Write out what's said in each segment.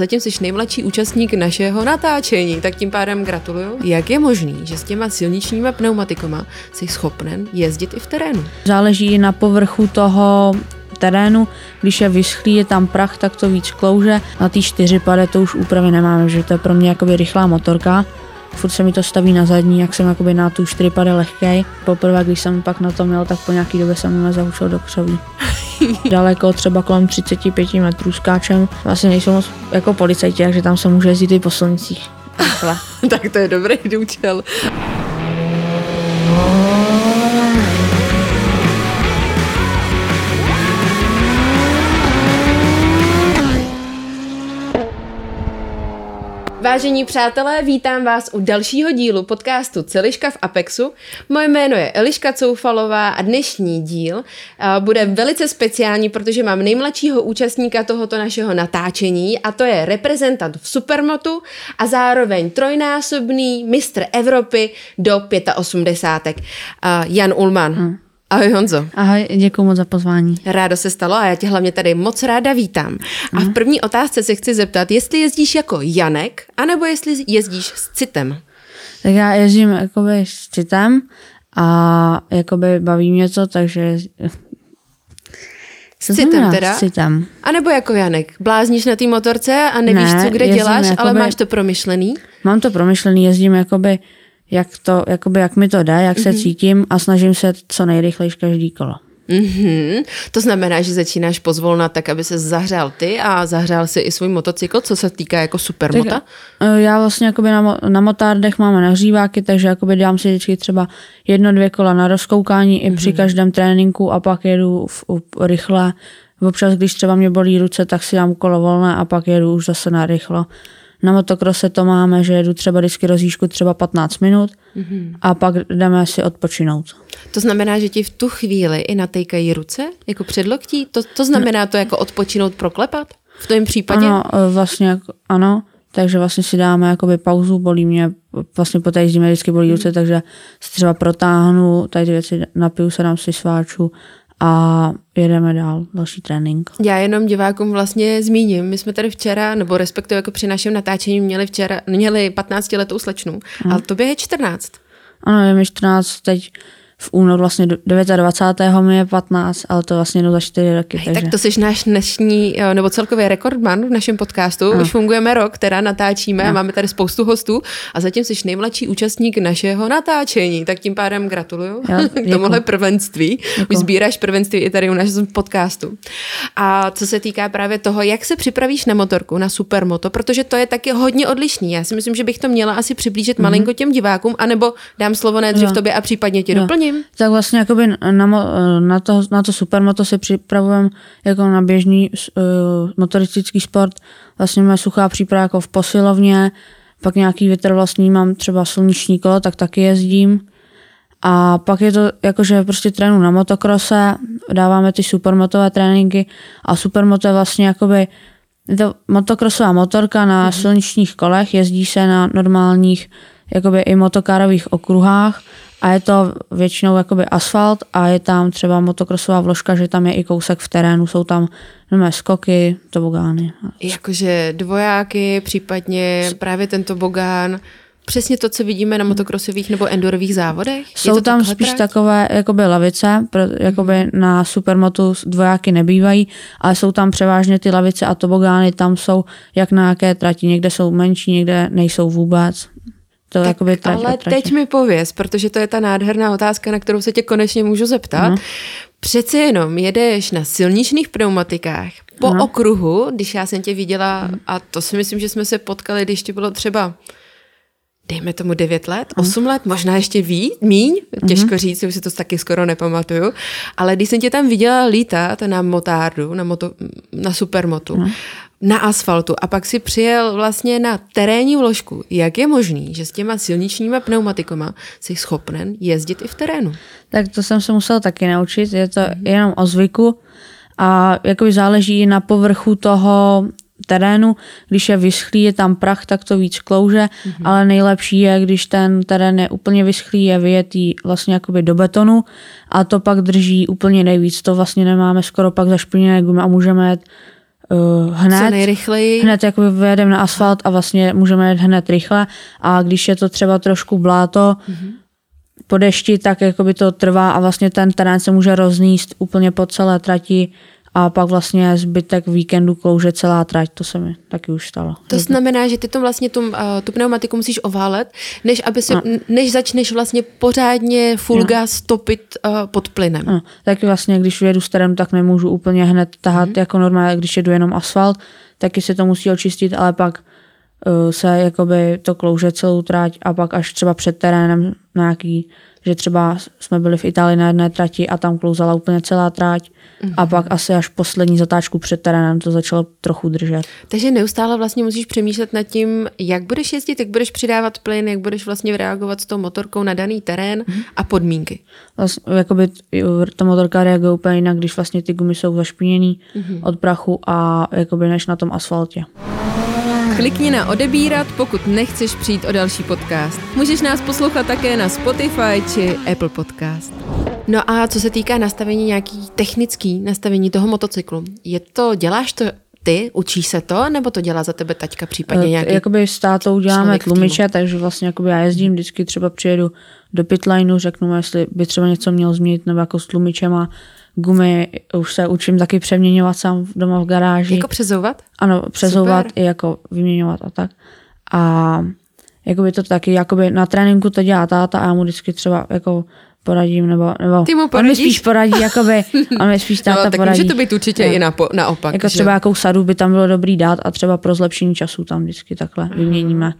Zatím jsi nejmladší účastník našeho natáčení, tak tím pádem gratuluju. Jak je možný, že s těma silničníma pneumatikama jsi schopen jezdit i v terénu? Záleží na povrchu toho terénu, když je vyschlý, je tam prach, tak to víc klouže. Na té čtyři pade to už úpravy nemáme, že to je pro mě jakoby rychlá motorka. Furt se mi to staví na zadní, jak jsem jakoby na tu čtyřipade lehkej. Poprvé, když jsem pak na to měl, tak po nějaký době jsem mě zaučil do křoví. Daleko, třeba kolem 35 metrů skáčem. Vlastně nejsou moc jako policajti, takže tam se může jezdit i po slunцích. tak to je dobrý účel. Vážení přátelé, vítám vás u dalšího dílu podcastu Celiška v Apexu. Moje jméno je Eliška Coufalová a dnešní díl bude velice speciální, protože mám nejmladšího účastníka tohoto našeho natáčení a to je reprezentant v Supermotu a zároveň trojnásobný mistr Evropy do 85. Jan Ulman. Hmm. Ahoj Honzo. Ahoj, děkuji moc za pozvání. Rádo se stalo a já tě hlavně tady moc ráda vítám. A v mhm. první otázce se chci zeptat, jestli jezdíš jako Janek, anebo jestli jezdíš s citem. Tak já jezdím jakoby s citem a jakoby baví mě to, takže s citem teda? S citem. A nebo jako Janek, blázníš na té motorce a nevíš, ne, co kde děláš, jakoby, ale máš to promyšlený? Mám to promyšlený, jezdím jakoby jak, to, jakoby jak mi to jde, jak se mm-hmm. cítím a snažím se co nejrychlejš každý kolo. Mm-hmm. To znamená, že začínáš pozvolna tak, aby se zahřál ty a zahřál si i svůj motocykl, co se týká jako supermota? Tak, eh, já vlastně jakoby na, na motárdech máme nahříváky, takže jakoby dám si vždycky třeba jedno, dvě kola na rozkoukání mm-hmm. i při mhm. každém tréninku a pak jedu v, v, rychle. Občas, když třeba mě bolí ruce, tak si dám kolo volné a pak jedu už zase na rychlo. Na motokrose to máme, že jedu třeba vždycky rozjížku třeba 15 minut mm-hmm. a pak jdeme si odpočinout. To znamená, že ti v tu chvíli i natejkají ruce, jako předloktí? To, to znamená to jako odpočinout, proklepat? V tom případě? Ano, e, vlastně ano. Takže vlastně si dáme jakoby pauzu, bolí mě, vlastně po té zimě vždycky bolí ruce, takže si třeba protáhnu, tady ty věci, napiju se, dám si sváču a jedeme dál, další trénink. Já jenom divákům vlastně zmíním, my jsme tady včera, nebo respektive jako při našem natáčení měli včera, měli 15 letou slečnu, hmm. ale tobě je 14. Ano, je mi 14, teď v únoru vlastně 29. mi je 15, ale to vlastně jdu za 4 roky. takže... Tak to jsi náš dnešní, eh, nebo celkově rekordman v našem podcastu. No. Už fungujeme rok, teda natáčíme no. a máme tady spoustu hostů a zatím jsi nejmladší účastník našeho natáčení, tak tím pádem gratuluju jo, k tomuhle prvenství. Děkuju. Už sbíráš prvenství i tady u našeho podcastu. A co se týká právě toho, jak se připravíš na motorku, na supermoto, protože to je taky hodně odlišný. Já si myslím, že bych to měla asi přiblížit mm-hmm. malinko těm divákům, anebo dám slovo nejdřív tobě a případně ti doplním doplním. Tak vlastně jakoby na, na, to, na to supermoto se připravujeme jako na běžný uh, motoristický sport. Vlastně máme suchá příprava jako v posilovně, pak nějaký větr vlastní mám třeba sluneční kolo, tak taky jezdím. A pak je to jakože prostě trénu na motokrose, dáváme ty supermotové tréninky a supermoto je vlastně jakoby je to motokrosová motorka na mm-hmm. silničních kolech, jezdí se na normálních jakoby i motokárových okruhách a je to většinou jakoby asfalt a je tam třeba motokrosová vložka, že tam je i kousek v terénu, jsou tam nové skoky, tobogány. Jakože dvojáky, případně právě ten tobogán, přesně to, co vidíme na motokrosových nebo endurových závodech? Jsou tam spíš trať? takové jakoby lavice, jakoby na supermotu dvojáky nebývají, ale jsou tam převážně ty lavice a tobogány, tam jsou jak na jaké trati, někde jsou menší, někde nejsou vůbec. To tak, jakoby trať ale trať. teď mi pověz, protože to je ta nádherná otázka, na kterou se tě konečně můžu zeptat. No. Přece jenom jedeš na silničních pneumatikách po no. okruhu, když já jsem tě viděla, a to si myslím, že jsme se potkali, když ti bylo třeba dejme tomu 9 let, 8 mm. let, možná ještě víc, míň, těžko mm. říct, už si to taky skoro nepamatuju, ale když jsem tě tam viděla lítat na motárdu, na, moto, na supermotu, mm na asfaltu a pak si přijel vlastně na terénní vložku. Jak je možný, že s těma silničníma pneumatikama jsi schopen jezdit i v terénu? Tak to jsem se musel taky naučit, je to mm-hmm. jenom o zvyku a jakoby záleží na povrchu toho terénu, když je vyschlý, je tam prach, tak to víc klouže, mm-hmm. ale nejlepší je, když ten terén je úplně vyschlý, je vyjetý vlastně jakoby do betonu a to pak drží úplně nejvíc, to vlastně nemáme skoro pak zašpiněné gumy a můžeme jet uh, hned. Co nejrychleji. Hned jako vyjedeme na asfalt a vlastně můžeme jet hned rychle. A když je to třeba trošku bláto, mm-hmm. po dešti, tak jako by to trvá a vlastně ten terén se může rozníst úplně po celé trati a pak vlastně zbytek víkendu klouže celá trať, to se mi taky už stalo. To znamená, že ty to vlastně tu, uh, tu pneumatiku musíš oválet, než, aby si, no. než začneš vlastně pořádně full no. gas topit uh, pod plynem. No. Taky vlastně, když jedu s terem, tak nemůžu úplně hned tahat hmm. jako normálně, když jedu jenom asfalt, taky se to musí očistit, ale pak uh, se jakoby to klouže celou trať a pak až třeba před terénem nějaký že třeba jsme byli v Itálii na jedné trati a tam klouzala úplně celá trať mm-hmm. a pak asi až poslední zatáčku před terénem to začalo trochu držet. Takže neustále vlastně musíš přemýšlet nad tím, jak budeš jezdit, jak budeš přidávat plyn, jak budeš vlastně reagovat s tou motorkou na daný terén mm-hmm. a podmínky. Vlastně, jakoby ta motorka reaguje úplně jinak, když vlastně ty gumy jsou zašpiněný mm-hmm. od prachu a jakoby než na tom asfaltě. Klikni na odebírat, pokud nechceš přijít o další podcast. Můžeš nás poslouchat také na Spotify či Apple Podcast. No a co se týká nastavení nějaký technický nastavení toho motocyklu, je to, děláš to ty, učíš se to, nebo to dělá za tebe taťka, případně nějaký Jakoby s tátou děláme tlumiče, takže vlastně jakoby já jezdím, vždycky třeba přijedu do pitlineu, řeknu jestli by třeba něco měl změnit, nebo jako s tlumičema, gumy už se učím taky přeměňovat sám doma v garáži. Jako přezouvat? Ano, přezouvat Super. i jako vyměňovat a tak. A jakoby to taky, jakoby na tréninku to dělá táta a já mu vždycky třeba jako poradím, nebo, nebo Ty mu on mi spíš poradí, jakoby, on mi spíš táta no, tak poradí. může to být určitě no. i napo, naopak. Jako že? třeba jakou sadu by tam bylo dobrý dát a třeba pro zlepšení času tam vždycky takhle vyměníme.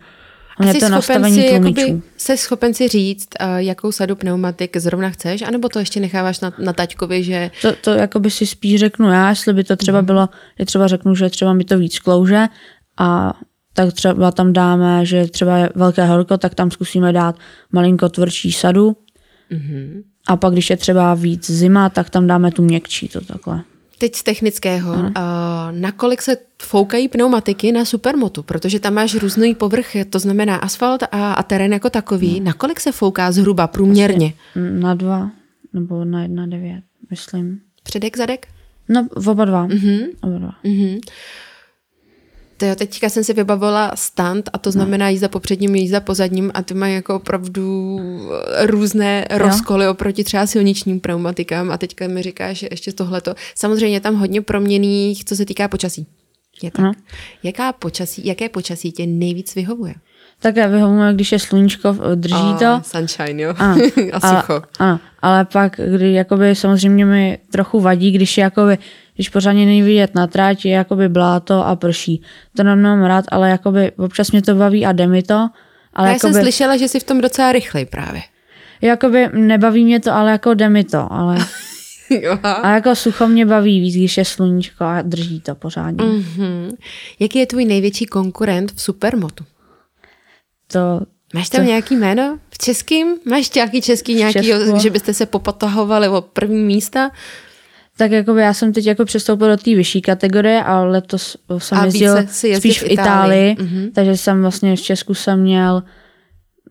On je to nastavení si, jakoby, jsi schopen si říct, uh, jakou sadu pneumatik zrovna chceš, anebo to ještě necháváš na, na taťkovi, že... To, to jakoby si spíš řeknu já, jestli by to třeba mhm. bylo, že třeba řeknu, že třeba mi to víc klouže a tak třeba tam dáme, že třeba je velké horko, tak tam zkusíme dát malinko tvrdší sadu. Mm-hmm. A pak, když je třeba víc zima, tak tam dáme tu měkčí, to takhle. Teď z technického. Uh, nakolik se foukají pneumatiky na supermotu? Protože tam máš různý povrch, to znamená asfalt a, a terén jako takový. Uh. Nakolik se fouká zhruba průměrně? Na dva nebo na jedna devět, myslím. Předek, zadek? No, v oba dva. Uh-huh. Oba dva. Uh-huh. To teďka jsem si vybavila stand a to znamená jízda po předním, jízda po zadním a ty mají jako opravdu různé jo. rozkoly oproti třeba silničním pneumatikám a teďka mi říkáš, že ještě tohleto. Samozřejmě je tam hodně proměných, co se týká počasí. Je tak. Jaká počasí, jaké počasí tě nejvíc vyhovuje? Tak já vyhovuje, když je sluníčko, drží oh, to. Sunshine, jo. Ano, a sucho. Ano, ale pak, kdy jakoby samozřejmě mi trochu vadí, když je jakoby když pořádně není vidět na trať, je jakoby bláto a prší. To nemám rád, ale jakoby občas mě to baví a jde mi to. Ale já jakoby, jsem slyšela, že jsi v tom docela rychlej právě. Jakoby nebaví mě to, ale jako jde mi to, ale... a jako sucho mě baví víc, když je sluníčko a drží to pořádně. Mm-hmm. Jaký je tvůj největší konkurent v supermotu? To, Máš tam to... nějaký jméno v českým? Máš nějaký český nějaký, že byste se popotahovali o první místa? Tak jako já jsem teď jako přestoupil do té vyšší kategorie a letos jsem a jezdil spíš v Itálii, Itálii mm-hmm. takže jsem vlastně v Česku jsem měl,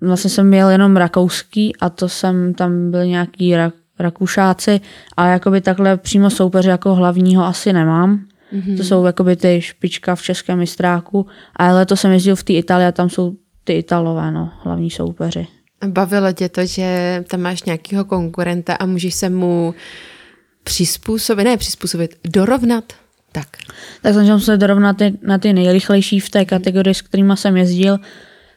vlastně jsem měl jenom rakouský a to jsem, tam byl nějaký rak, rakušáci, ale jakoby takhle přímo soupeře jako hlavního asi nemám. Mm-hmm. To jsou jakoby ty špička v českém mistráku, ale letos jsem jezdil v té Itálii a tam jsou ty Italové, no, hlavní soupeři. Bavilo tě to, že tam máš nějakého konkurenta a můžeš se mu přizpůsobit, ne přizpůsobit, dorovnat. Tak. Tak snažil se dorovnat ty, na ty nejrychlejší v té kategorii, s kterými jsem jezdil.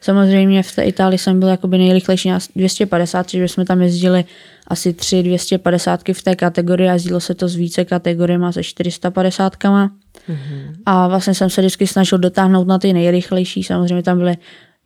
Samozřejmě v té Itálii jsem byl jakoby nejrychlejší na 250, takže jsme tam jezdili asi tři 250 v té kategorii a jezdilo se to s více kategoriemi, se 450. Mm-hmm. A vlastně jsem se vždycky snažil dotáhnout na ty nejrychlejší. Samozřejmě tam byly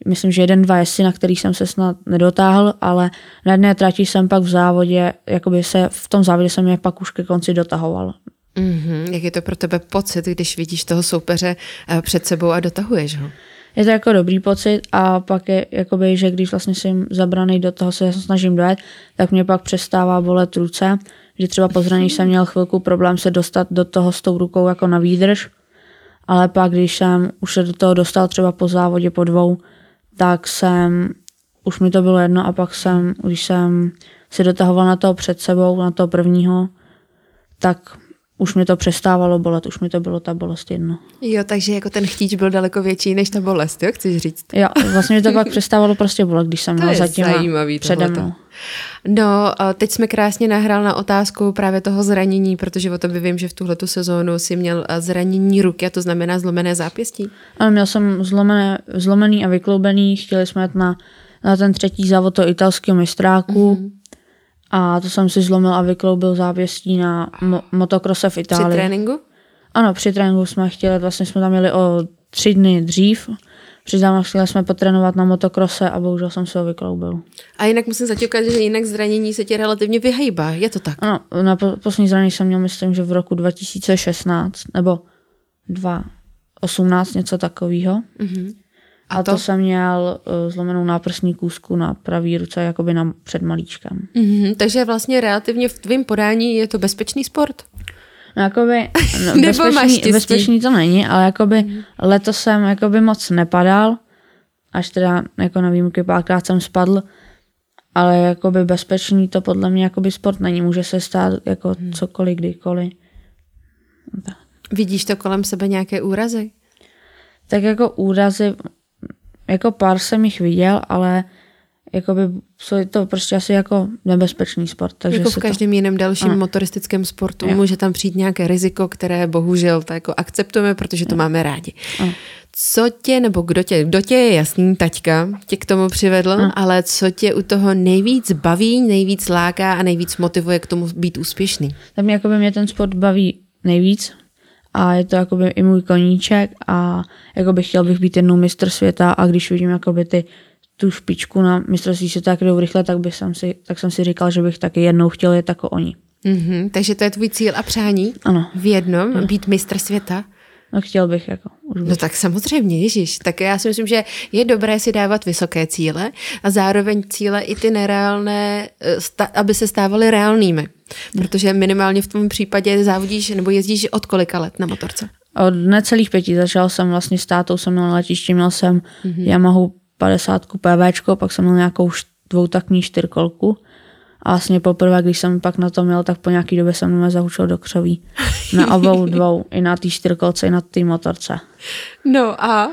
myslím, že jeden, dva jesy, na který jsem se snad nedotáhl, ale na jedné trati jsem pak v závodě, jakoby se v tom závodě jsem je pak už ke konci dotahoval. Mm-hmm. Jak je to pro tebe pocit, když vidíš toho soupeře eh, před sebou a dotahuješ ho? Je to jako dobrý pocit a pak je jakoby, že když vlastně jsem zabraný do toho se snažím dojet, tak mě pak přestává bolet ruce, že třeba po zranění jsem měl chvilku problém se dostat do toho s tou rukou jako na výdrž, ale pak když jsem už se do toho dostal třeba po závodě po dvou, tak jsem, už mi to bylo jedno a pak jsem, když jsem si dotahoval na toho před sebou, na toho prvního, tak už mi to přestávalo bolet, už mi to bylo ta bolest jedno. Jo, takže jako ten chtíč byl daleko větší než ta bolest, jo, chceš říct? Jo, vlastně mi to pak přestávalo prostě bolet, když jsem měla zatím přede mnou. No, teď jsme krásně nahrál na otázku právě toho zranění, protože o tobě vím, že v tuhletu sezónu si měl zranění ruky, a to znamená zlomené zápěstí. Ano, měl jsem zlomené, zlomený a vykloubený, chtěli jsme jít na, na ten třetí závod to italského mistráku, mm-hmm a to jsem si zlomil a vykloubil zápěstí na mo- motokrose v Itálii. Při tréninku? Ano, při tréninku jsme chtěli, vlastně jsme tam měli o tři dny dřív. Přiznám, chtěli jsme potrénovat na motokrose a bohužel jsem se ho vykloubil. A jinak musím zatěkat, že jinak zranění se ti relativně vyhejbá, je to tak? Ano, na poslední zranění jsem měl, myslím, že v roku 2016 nebo 2018, něco takového. Mm-hmm. A, to? to jsem měl uh, zlomenou náprsní kůzku na pravý ruce, jakoby na, před malíčkem. Mm-hmm, takže vlastně relativně v tvém podání je to bezpečný sport? No, jakoby, no, bezpečný, bezpečný to není, ale jakoby mm-hmm. letos jsem jakoby moc nepadal, až teda jako na výjimky párkrát jsem spadl, ale jakoby bezpečný to podle mě jakoby sport není, může se stát jako mm. cokoliv, kdykoliv. Tak. Vidíš to kolem sebe nějaké úrazy? Tak jako úrazy jako pár jsem jich viděl, ale jako by je to prostě asi jako nebezpečný sport. Takže jako v každém to... jiném dalším ano. motoristickém sportu jo. může tam přijít nějaké riziko, které bohužel tak jako akceptujeme, protože to jo. máme rádi. Ano. Co tě, nebo kdo tě, kdo tě je jasný, taťka, tě k tomu přivedl, ano. ale co tě u toho nejvíc baví, nejvíc láká a nejvíc motivuje k tomu být úspěšný? Tak mě, jako by mě ten sport baví nejvíc, a je to jakoby i můj koníček a jakoby chtěl bych být jednou mistr světa a když vidím jakoby ty tu špičku na mistrovství světa, jak jdou rychle, tak, bych jsem si, tak jsem si říkal, že bych taky jednou chtěl jet jako oni. Mm-hmm, takže to je tvůj cíl a přání? Ano. V jednom, ano. být mistr světa? No chtěl bych jako. Už no tak samozřejmě, Ježíš. Tak já si myslím, že je dobré si dávat vysoké cíle a zároveň cíle i ty nereálné, eh, aby se stávaly reálnými. Protože minimálně v tom případě závodíš nebo jezdíš od kolika let na motorce? Od necelých pěti. Začal jsem vlastně s tátou, jsem měl na letišti, měl jsem mm-hmm. Yamaha 50 PVčko, pak jsem měl nějakou dvoutakní čtyřkolku. A vlastně poprvé, když jsem pak na to měl, tak po nějaký době jsem mě zahučil do křoví. Na obou dvou, i na té čtyřkolce, i na té motorce. No a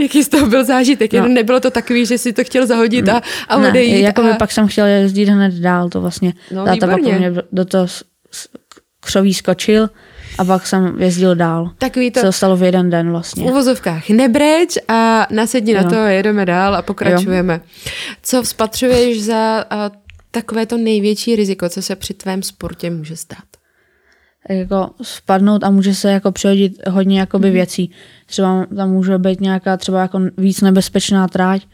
Jaký z toho byl zážitek? No. nebylo to takový, že si to chtěl zahodit a, a ne, odejít? Jako a... pak jsem chtěl jezdit hned dál, to vlastně. No, táta pak mě do toho křoví skočil a pak jsem jezdil dál. Takový to... Se stalo v jeden den vlastně. V uvozovkách nebreč a nasedni jo. na to, jedeme dál a pokračujeme. Jo. Co vzpatřuješ za takové to největší riziko, co se při tvém sportě může stát? jako spadnout a může se jako přihodit hodně jakoby mm. věcí. Třeba tam může být nějaká třeba jako víc nebezpečná tráť,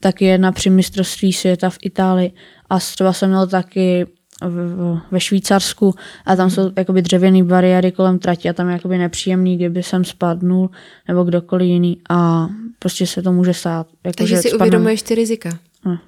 tak je na při mistrovství světa v Itálii a třeba jsem měl taky ve Švýcarsku a tam jsou jakoby dřevěné bariéry kolem trati a tam je jakoby nepříjemný, kdyby jsem spadnul nebo kdokoliv jiný a prostě se to může stát. Jako, Takže si spadnu. uvědomuješ ty rizika. No.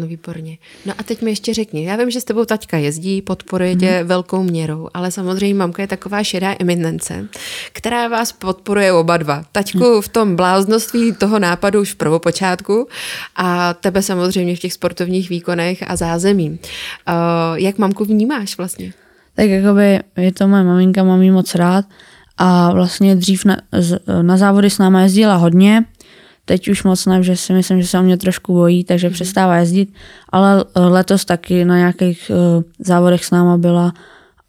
No výborně. No a teď mi ještě řekni, já vím, že s tebou taťka jezdí, podporuje tě hmm. velkou měrou, ale samozřejmě mamka je taková šedá eminence, která vás podporuje oba dva. Taťku hmm. v tom bláznoství toho nápadu už v prvopočátku a tebe samozřejmě v těch sportovních výkonech a zázemí. Uh, jak mamku vnímáš vlastně? Tak jakoby je to moje maminka, mám jí moc rád a vlastně dřív na, na závody s náma jezdila hodně, Teď už moc ne, že si myslím, že se o mě trošku bojí, takže mm. přestává jezdit, ale eh, letos taky na nějakých uh, závodech s náma byla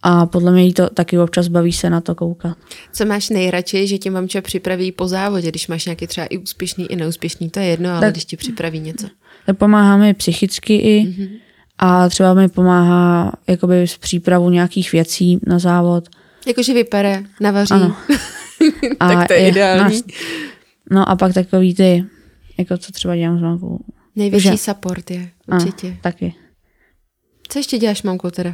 a podle mě jí to taky občas baví se na to koukat. Co máš nejradši, že tě mamče připraví po závodě, když máš nějaký třeba i úspěšný, i neúspěšný, to je jedno, ale tak, když ti připraví něco. Tak pomáhá mi psychicky i mm-hmm. a třeba mi pomáhá jakoby s přípravou nějakých věcí na závod. Jakože vypere, navaří. Ano. tak to je, je ideální. Na, No a pak takový ty, jako co třeba dělám s mamkou. Největší že... support je, určitě. A, taky. Co ještě děláš mamkou teda?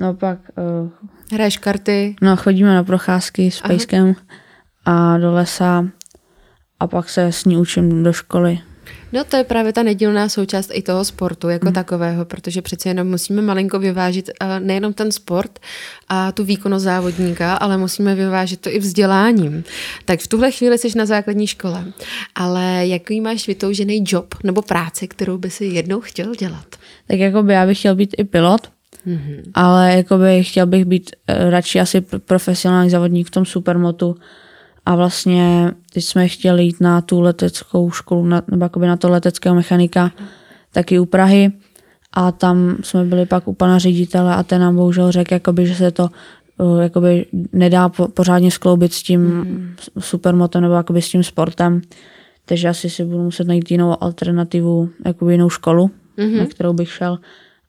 No pak... Uh, Hraješ karty? No chodíme na procházky s Pejskem a do lesa a pak se s ní učím do školy. No to je právě ta nedílná součást i toho sportu jako mm. takového, protože přece jenom musíme malinko vyvážit uh, nejenom ten sport a tu výkonnost závodníka, ale musíme vyvážit to i vzděláním. Tak v tuhle chvíli jsi na základní škole, ale jaký máš vytoužený job nebo práci, kterou by si jednou chtěl dělat? Tak jako by já bych chtěl být i pilot, Mm-hmm. Ale jakoby chtěl bych být uh, radši asi profesionální závodník v tom supermotu. A vlastně teď jsme chtěli jít na tu leteckou školu, na, nebo jakoby na to leteckého mechanika, taky u Prahy. A tam jsme byli pak u pana ředitele a ten nám bohužel řekl, jakoby, že se to uh, jakoby nedá po, pořádně skloubit s tím mm. supermotem nebo jakoby s tím sportem. Takže asi si budu muset najít jinou alternativu, jakoby jinou školu, mm-hmm. na kterou bych šel.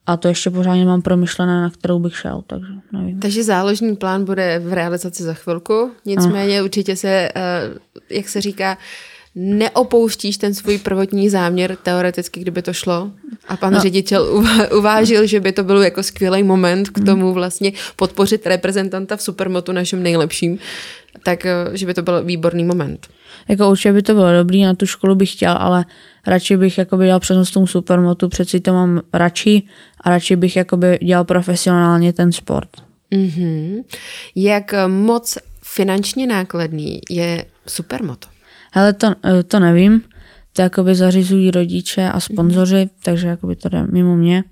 A to ještě pořádně mám promyšlené, na kterou bych šel, takže nevím. Takže záložní plán bude v realizaci za chvilku, nicméně no. určitě se, eh, jak se říká, neopouštíš ten svůj prvotní záměr, teoreticky, kdyby to šlo. A pan no. ředitel uvážil, že by to byl jako skvělý moment k mhm. tomu vlastně podpořit reprezentanta v supermotu našem nejlepším, tak eh, že by to byl výborný moment. Jako určitě by to bylo dobrý, na tu školu bych chtěl, ale radši bych jakoby dělal přednost tomu supermotu, přeci to mám radši a radši bych jakoby dělal profesionálně ten sport. Mm-hmm. Jak moc finančně nákladný je supermoto? Hele, to, eh, to nevím. To jakoby zařizují rodiče a sponzoři, mm-hmm. takže jakoby to jde mimo mě.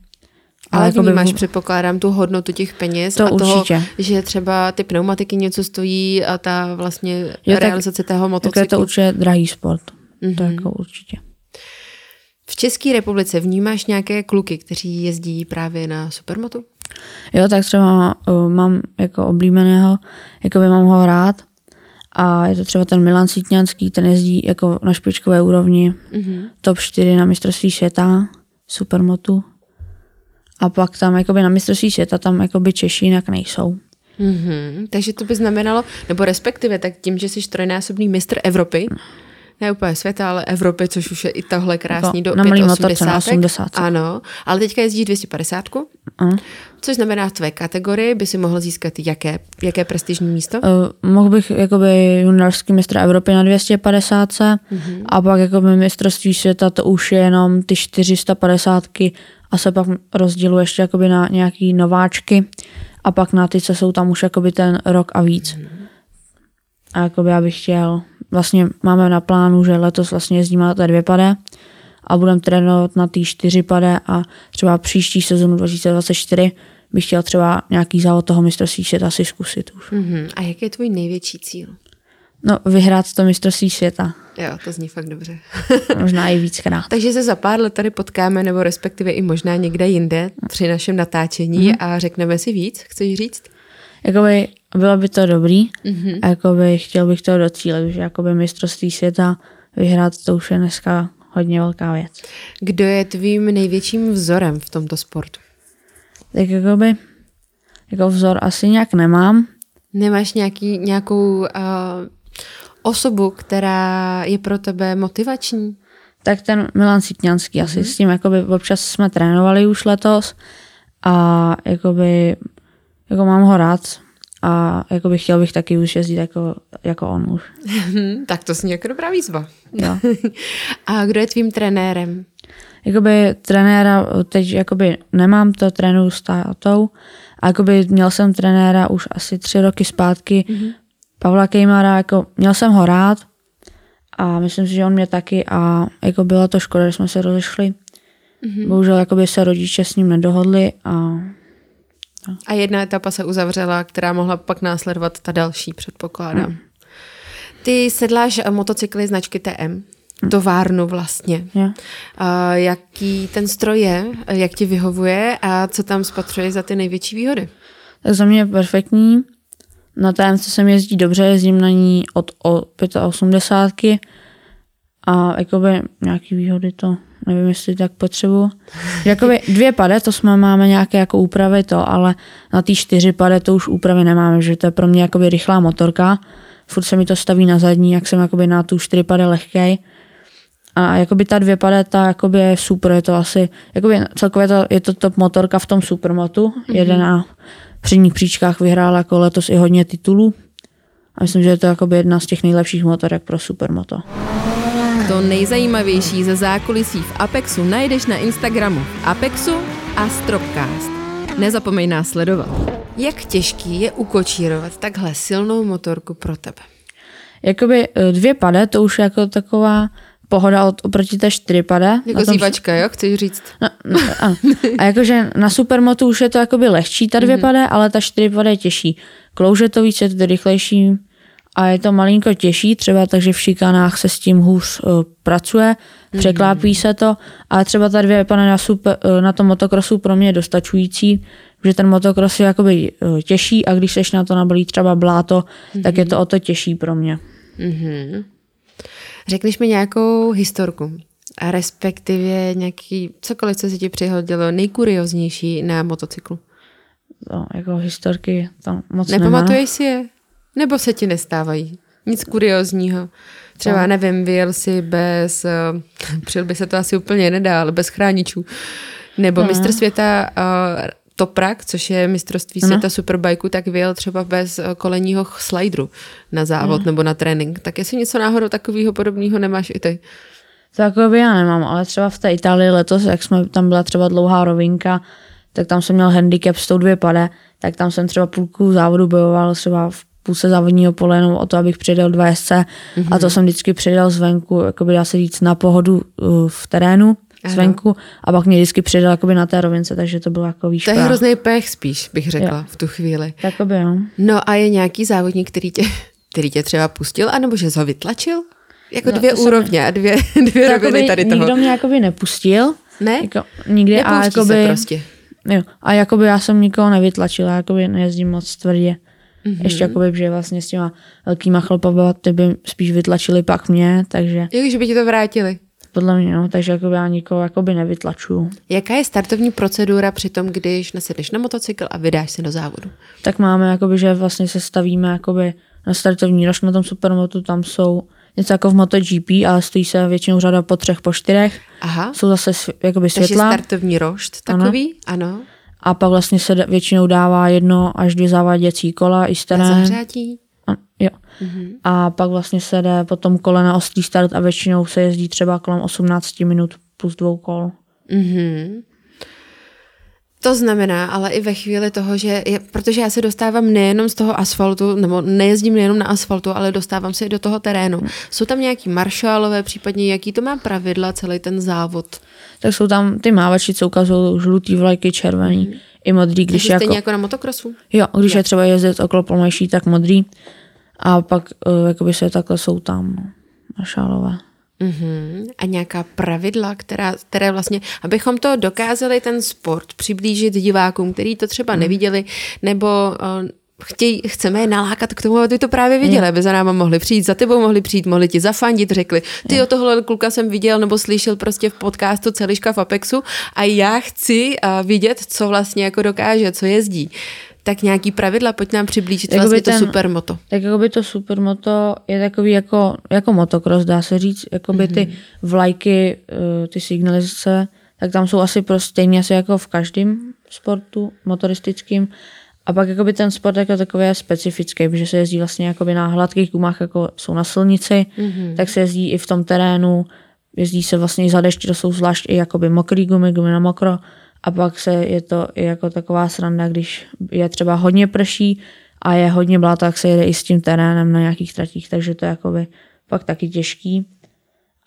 Ale, Ale máš, předpokládám, tu hodnotu těch peněz to a toho, určitě. že třeba ty pneumatiky něco stojí a ta vlastně jo, realizace tak, toho motocyklu. Tak je to určitě drahý sport. Mm-hmm. To mhm. jako určitě. V České republice vnímáš nějaké kluky, kteří jezdí právě na supermotu? Jo, tak třeba uh, mám jako oblíbeného, jako by mám ho rád. A je to třeba ten Milan Sítňanský, ten jezdí jako na špičkové úrovni, mm-hmm. top 4 na mistrovství světa, supermotu. A pak tam jakoby na mistrovství světa tam jakoby Češi jinak nejsou. Mm-hmm. Takže to by znamenalo, nebo respektive tak tím, že jsi trojnásobný mistr Evropy, ne úplně světa, ale Evropy, což už je i tohle krásný jako do na 85. 80. Ano, ale teďka jezdí 250. Uh. Což znamená v tvé kategorii by si mohl získat jaké, jaké prestižní místo? Uh, mohl bych jakoby juniorský mistr Evropy na 250 uh-huh. a pak jakoby mistrovství světa to už je jenom ty 450 a se pak rozděluje ještě jakoby na nějaký nováčky a pak na ty, co jsou tam už jakoby ten rok a víc. Uh-huh. A jakoby já bych chtěl vlastně máme na plánu, že letos vlastně jezdíme na té dvě pade a budeme trénovat na ty čtyři pade a třeba příští sezonu 2024 bych chtěl třeba nějaký závod toho mistrovství světa si zkusit už. Mm-hmm. A jaký je tvůj největší cíl? No, vyhrát to mistrovství světa. Jo, to zní fakt dobře. možná i víckrát. Takže se za pár let tady potkáme, nebo respektive i možná někde jinde při našem natáčení mm-hmm. a řekneme si víc. Chceš říct? Jakoby bylo by to dobrý mm-hmm. a jakoby chtěl bych to docílit, že jakoby mistrovství světa vyhrát to už je dneska hodně velká věc. Kdo je tvým největším vzorem v tomto sportu? Tak jakoby jako vzor asi nějak nemám. Nemáš nějaký, nějakou uh, osobu, která je pro tebe motivační? Tak ten Milan Sitňanský, mm-hmm. asi s tím jakoby občas jsme trénovali už letos a jakoby jako mám ho rád a jako bych chtěl bych taky už jezdit jako, jako on už. tak to zní jako dobrá výzva. Jo. a kdo je tvým trenérem? Jakoby trenéra teď jakoby nemám, to trénuju s tátou a jakoby měl jsem trenéra už asi tři roky zpátky, mm-hmm. Pavla Kejmara, jako měl jsem ho rád a myslím si, že on mě taky a jako byla to škoda, že jsme se rozešli. Mm-hmm. Bohužel jakoby se rodiče s ním nedohodli a a jedna etapa se uzavřela, která mohla pak následovat ta další, předpokládám. Hmm. Ty sedláš motocykly značky TM, hmm. továrnu vlastně. Yeah. A jaký ten stroj je, jak ti vyhovuje a co tam spatřuje za ty největší výhody? Tak za mě je perfektní. Na TM se mi jezdí dobře, jezdím na ní od 85 a jakoby nějaký výhody to nevím, jestli tak potřebuji. Jakoby dvě pade, to jsme máme nějaké jako úpravy to, ale na ty čtyři pade to už úpravy nemáme, že to je pro mě jakoby rychlá motorka. Furt se mi to staví na zadní, jak jsem jakoby na tu čtyři pade lehkej. A jakoby ta dvě pade, ta jakoby je super, je to asi, jakoby celkově to, je to top motorka v tom supermotu. Mm-hmm. Jeden na předních příčkách vyhrál jako letos i hodně titulů. A myslím, že je to jakoby jedna z těch nejlepších motorek pro supermoto. To nejzajímavější ze zákulisí v Apexu najdeš na Instagramu Apexu a Stropcast. Nezapomeň nás sledovat. Jak těžký je ukočírovat takhle silnou motorku pro tebe? Jakoby e, dvě pade, to už je jako taková pohoda od, oproti té čtyřipade. Jako zývačka, jo, chceš říct? No, no, ano. A jakože na supermotu už je to jakoby lehčí ta dvě mm-hmm. pade, ale ta čtyřipade je těžší. Klouže to víc, je to rychlejší a je to malinko těžší, třeba takže v šikanách se s tím hůř uh, pracuje, mm-hmm. překlápí se to, a třeba ta dvě pade na, super, uh, na tom motokrosu pro mě je dostačující, že ten motokros je jakoby uh, těžší a když seš na to nabalí třeba bláto, mm-hmm. tak je to o to těžší pro mě. Mm-hmm. Řekneš mi nějakou historku, a respektive nějaký, cokoliv, co se ti přihodilo nejkurioznější na motocyklu? No, jako historky tam moc Nepamatuješ nemá. si je? Nebo se ti nestávají? Nic kuriozního. Třeba, no. nevím, vyjel si bez, uh, přijel by se to asi úplně nedá, ale bez chráničů. Nebo no. mistr světa uh, Toprak, což je mistrovství no. světa superbajku, tak vyjel třeba bez eh, kolenního slidru na závod no. nebo na trénink. Tak jestli něco náhodou takového podobného nemáš i ty? Takový já nemám, ale třeba v té Itálii letos, jak jsme tam byla třeba dlouhá rovinka, tak tam jsem měl handicap s tou dvě pade, tak tam jsem třeba půlku závodu bojoval třeba v půlce závodního pole jenom o to, abych přidal 2 SC mm-hmm. a to jsem vždycky přidal zvenku, jako by dá se říct na pohodu uh, v terénu zvenku a pak mě vždycky přidal jakoby na té rovince, takže to bylo jako výška. To je hrozný pech spíš, bych řekla jo. v tu chvíli. Jakoby jo. No a je nějaký závodník, který tě, který tě třeba pustil, anebo že jsi ho vytlačil? Jako no, dvě úrovně a dvě, dvě roviny tady toho. Nikdo mě jakoby nepustil. Ne? Jako, nikdy. Nepouští a jakoby, se prostě. Jo. A jakoby já jsem nikoho nevytlačila, jakoby nejezdím moc tvrdě. Mm-hmm. Ještě jakoby, že vlastně s těma velkýma chlapama ty by spíš vytlačili pak mě, takže... Jo, že by ti to vrátili. Podle mě, no, takže jako já nikoho jakoby nevytlačuju. Jaká je startovní procedura při tom, když nasedneš na motocykl a vydáš se do závodu? Tak máme, jakoby, že vlastně se stavíme jakoby na startovní rož na tom supermotu, tam jsou něco jako v MotoGP, ale stojí se většinou řada po třech, po čtyřech. Aha. Jsou zase jakoby světla. Takže startovní rošt takový? Ano. ano. A pak vlastně se většinou dává jedno až dvě závaděcí kola i staré. Na zahřátí? A, jo. Mm-hmm. A pak vlastně se jde potom kole na ostrý start a většinou se jezdí třeba kolem 18 minut plus dvou kol. Mm-hmm. To znamená, ale i ve chvíli toho, že, je, protože já se dostávám nejenom z toho asfaltu, nebo nejezdím nejenom na asfaltu, ale dostávám se i do toho terénu. Jsou tam nějaký maršálové, případně jaký to má pravidla celý ten závod? Tak jsou tam ty mávači, co ukazují žlutý vlajky, červený, mm. I modrý. Když Takže jako, stejně jako na motokrosu? Jo, když je, je třeba jezdit okolo plomejší, tak modrý. A pak uh, jakoby se takhle jsou tam maršálové. Uhum. A nějaká pravidla, která, které vlastně, abychom to dokázali ten sport přiblížit divákům, který to třeba mhm. neviděli, nebo uh, chtěj, chceme je nalákat k tomu, aby to právě viděli, aby za náma mohli přijít, za tebou mohli přijít, mohli ti zafandit, řekli, ty o tohle kluka jsem viděl nebo slyšel prostě v podcastu Celiška v Apexu a já chci uh, vidět, co vlastně jako dokáže, co jezdí tak nějaký pravidla, pojď nám přiblížit jakoby vlastně ten, to supermoto. Tak jako by to supermoto je takový jako, jako motocross, dá se říct, jako by mm-hmm. ty mhm. vlajky, eh, ty signalizace, tak tam jsou asi prostě stejně asi jako v každém sportu motoristickým. A pak jakoby ten sport jako takový je specifický, protože se jezdí vlastně jakoby na hladkých gumách, jako jsou na silnici, mm-hmm. tak se jezdí i v tom terénu, jezdí se vlastně i za dešť, to jsou zvlášť i jakoby mokrý gumy, gumy na mokro, a pak se je to i jako taková sranda, když je třeba hodně prší a je hodně bláta, tak se jede i s tím terénem na nějakých tratích, takže to je jakoby pak taky těžký.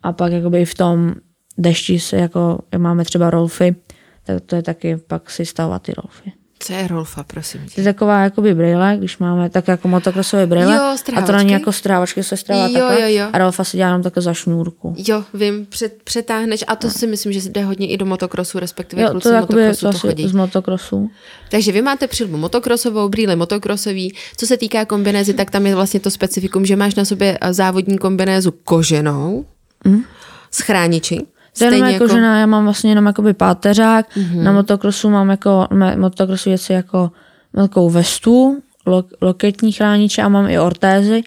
A pak jakoby v tom dešti se jako, máme třeba rolfy, tak to je taky pak si stavovat ty rolfy. Co je Rolfa, prosím tě? To je taková jakoby brýle, když máme tak jako motokrosové brýle. Jo, a to není jako strávačky, se strává jo, takhle. Jo, jo. A Rolfa se dělá jenom takhle za šňůrku. Jo, vím, před, přetáhneš a to no. si myslím, že jde hodně i do motokrosu, respektive jo, kluci to motokrosu to, to chodí. z motokrosu. Takže vy máte přilbu motokrosovou, brýle motokrosový. Co se týká kombinézy, tak tam je vlastně to specifikum, že máš na sobě eh, závodní kombinézu koženou, mm. s chrániči. Je jenom jako, jako, že na, já mám vlastně jenom jakoby páteřák, mm-hmm. na motokrosu mám jako, na motokrosu věci jako velkou vestu, lo, loketní chrániče a mám i ortézy.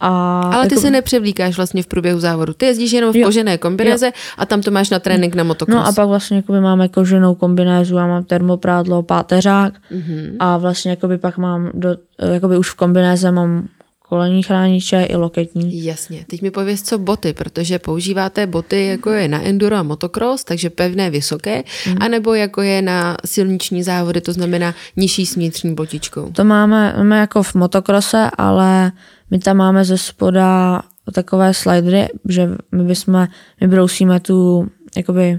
A Ale ty jako... se nepřevlíkáš vlastně v průběhu závodu. Ty jezdíš jenom v jo, kožené kombinéze jo. a tam to máš na trénink na motokros. No a pak vlastně jakoby máme koženou kombinézu, já mám termoprádlo, páteřák mm-hmm. a vlastně jakoby pak mám do, jakoby už v kombinéze mám kolení chrániče i loketní. Jasně. Teď mi pověz, co boty, protože používáte boty, jako je na enduro a motocross, takže pevné, vysoké, mm. anebo jako je na silniční závody, to znamená nižší s vnitřní botičkou. To máme, máme jako v motokrose, ale my tam máme ze spoda takové slidery, že my bychom, my brousíme tu, jakoby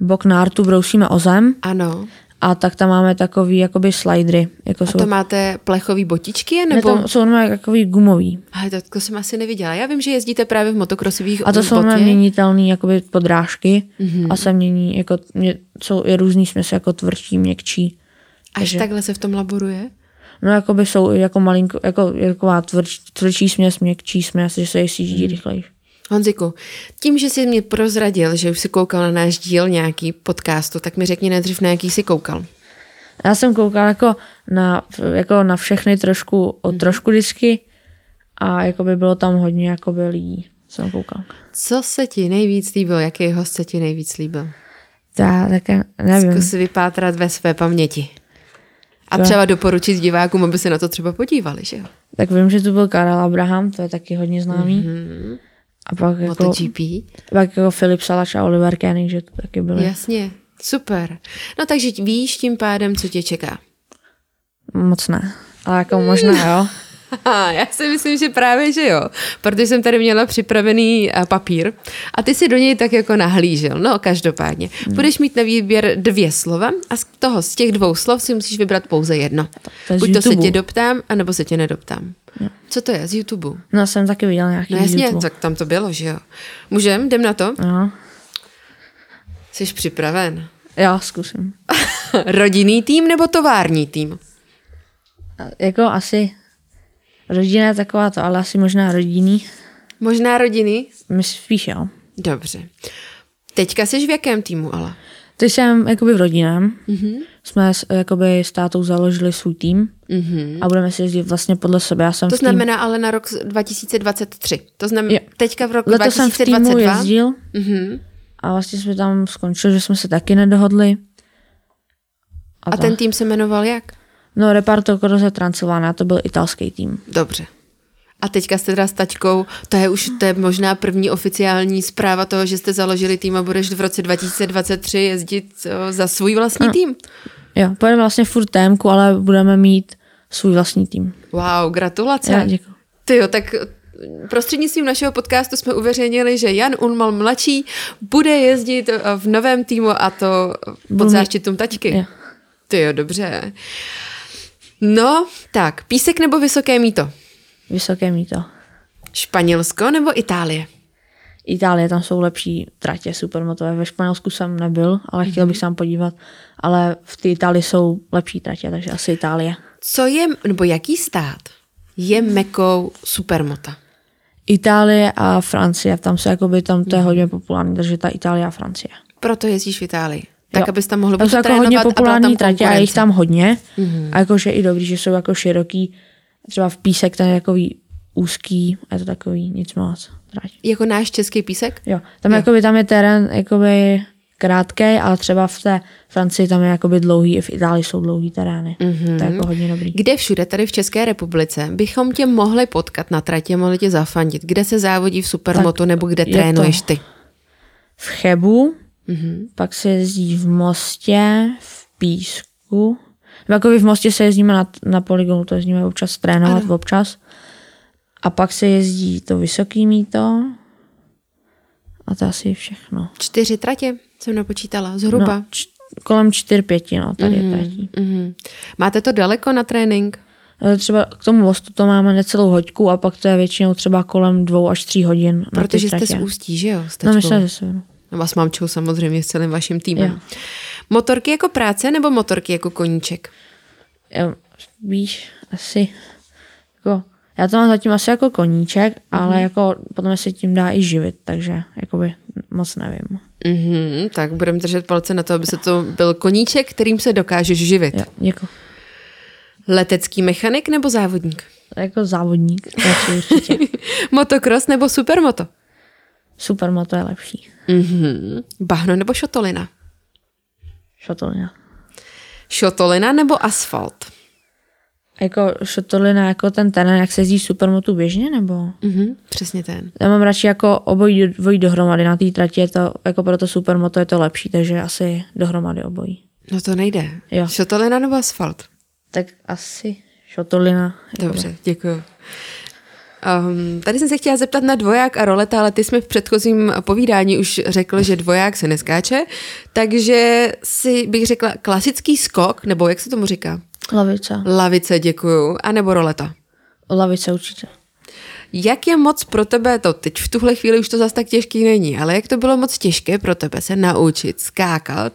bok nártu brousíme o zem. Ano. A tak tam máme takový jakoby slidery. Jako a jsou, to máte plechový botičky? Nebo? Ne, to jsou normálně takový gumový. Ale to, to jsem asi neviděla. Já vím, že jezdíte právě v motokrosových A to jsou měnitelné jakoby podrážky mm-hmm. a se mění, jako, mě, jsou i různý směs, jako tvrdší, měkčí. Až Takže, takhle se v tom laboruje? No, jakoby jsou jako malinko, jako, jako tvrdší, tvrdší směs, měkčí směs, že se jezdí mm. rychleji. Honziku, tím, že jsi mě prozradil, že už jsi koukal na náš díl nějaký podcastu, tak mi řekni nejdřív, na jaký jsi koukal. Já jsem koukal jako na, jako na všechny trošku, o mhm. trošku disky a jako by bylo tam hodně jako by lidí, jsem koukal. Co se ti nejvíc líbilo? Jaký host se ti nejvíc líbil? Já tak nevím. Zkus si vypátrat ve své paměti. A třeba doporučit divákům, aby se na to třeba podívali, že jo? Tak vím, že tu byl Karel Abraham, to je taky hodně známý. Mm-hmm. A pak jako, MotoGP. Pak jako Filip Salač a Oliver Koenig, že to taky byly. Jasně, super. No takže víš tím pádem, co tě čeká? Moc ne, ale jako možná jo. Já si myslím, že právě, že jo, protože jsem tady měla připravený eh, papír a ty si do něj tak jako nahlížel. No, každopádně. Hmm. Budeš mít na výběr dvě slova a z toho, z těch dvou slov si musíš vybrat pouze jedno. To Buď to se tě doptám, anebo se tě nedoptám. Jo. Co to je z YouTube? No, jsem taky viděl nějaký No jasně, YouTube. tak tam to bylo, že jo. Můžem? Jdem na to? Jo. Jsi připraven? Já zkusím. Rodinný tým nebo tovární tým? Jako asi rodina je taková to, ale asi možná rodinný. Možná rodiny? Myslím spíš jo. Dobře. Teďka jsi v jakém týmu, ale? Teď jsem jakoby v rodinném. Mm-hmm. Jsme jakoby s tátou založili svůj tým mm-hmm. a budeme si jezdit vlastně podle sebe. Já jsem to znamená tým... ale na rok 2023. To znamená teďka v roku Leto 2022. jsem v týmu jezdil mm-hmm. a vlastně jsme tam skončili, že jsme se taky nedohodli. A, a ten tým se jmenoval jak? No, Reparto Corse Transylvania, to byl italský tým. Dobře. A teďka jste teda s taťkou, to je už to je možná první oficiální zpráva toho, že jste založili tým a budeš v roce 2023 jezdit za svůj vlastní no. tým. Jo, pojedeme vlastně furt témku, ale budeme mít svůj vlastní tým. Wow, gratulace. Já, děkuji. Ty jo, tak prostřednictvím našeho podcastu jsme uveřejnili, že Jan Unmal mladší bude jezdit v novém týmu a to pod záštitou taťky. Ty jo, dobře. No, tak, písek nebo vysoké míto? Vysoké míto. Španělsko nebo Itálie? Itálie, tam jsou lepší tratě supermotové. Ve Španělsku jsem nebyl, ale mm-hmm. chtěl bych se tam podívat. Ale v té Itálii jsou lepší tratě, takže asi Itálie. Co je, nebo jaký stát je mekou supermota? Itálie a Francie, tam se jakoby, tam to je mhm. hodně populární, takže ta Itálie a Francie. Proto jezdíš v Itálii? Tak, jo. abys tam mohl být jako hodně populární tratě a je jich tam hodně. Mm-hmm. A jakože i dobrý, že jsou jako široký. Třeba v písek ten je takový úzký a je to takový nic moc. Trať. Jako náš český písek? Jo. Tam, jo. Jakoby, tam je terén jakoby krátký, ale třeba v té Francii tam je jakoby dlouhý, i v Itálii jsou dlouhý terény. Mm-hmm. To je jako hodně dobrý. Kde všude tady v České republice bychom tě mohli potkat na tratě, mohli tě zafandit? Kde se závodí v supermotu tak nebo kde trénuješ ty? V Chebu, Mm-hmm. Pak se jezdí v Mostě, v Písku. Jako v Mostě se jezdíme na, na poligonu, to jezdíme občas trénovat, ano. občas. A pak se jezdí to vysoký míto. A to asi všechno. Čtyři tratě jsem napočítala, zhruba. No, č- kolem čtyř, pěti, no, tady mm-hmm. tratí. Mm-hmm. Máte to daleko na trénink? E, třeba k tomu mostu to máme necelou hoďku a pak to je většinou třeba kolem dvou až tří hodin. Protože jste z Ústí, že jo? No, my jsme ze no. Vás mamčou samozřejmě s celým vaším týmem. Jo. Motorky jako práce nebo motorky jako koníček? Jo, víš, asi jako, já to mám zatím asi jako koníček, mm-hmm. ale jako potom se tím dá i živit, takže jakoby moc nevím. Mm-hmm, tak budeme držet palce na to, aby se to byl koníček, kterým se dokážeš živit. Jo, děkuji. Letecký mechanik nebo závodník? Jako závodník. Motocross nebo supermoto? Supermoto je lepší. Mm-hmm. Bahno nebo šotolina? Šotolina. Šotolina nebo asfalt? Jako šotolina, jako ten terén, jak se jezdí supermotu běžně, nebo? Mm-hmm, přesně ten. Já mám radši jako obojí dvojí dohromady. Na té trati je to, jako pro to supermoto je to lepší, takže asi dohromady obojí. No to nejde. Jo. Šotolina nebo asfalt? Tak asi šotolina. Dobře, děkuji. Um, tady jsem se chtěla zeptat na dvoják a roleta, ale ty jsme v předchozím povídání už řekl, že dvoják se neskáče, takže si bych řekla klasický skok, nebo jak se tomu říká? Lavice. Lavice, děkuju. A nebo roleta? Lavice určitě. Jak je moc pro tebe to, teď v tuhle chvíli už to zase tak těžký není, ale jak to bylo moc těžké pro tebe se naučit skákat,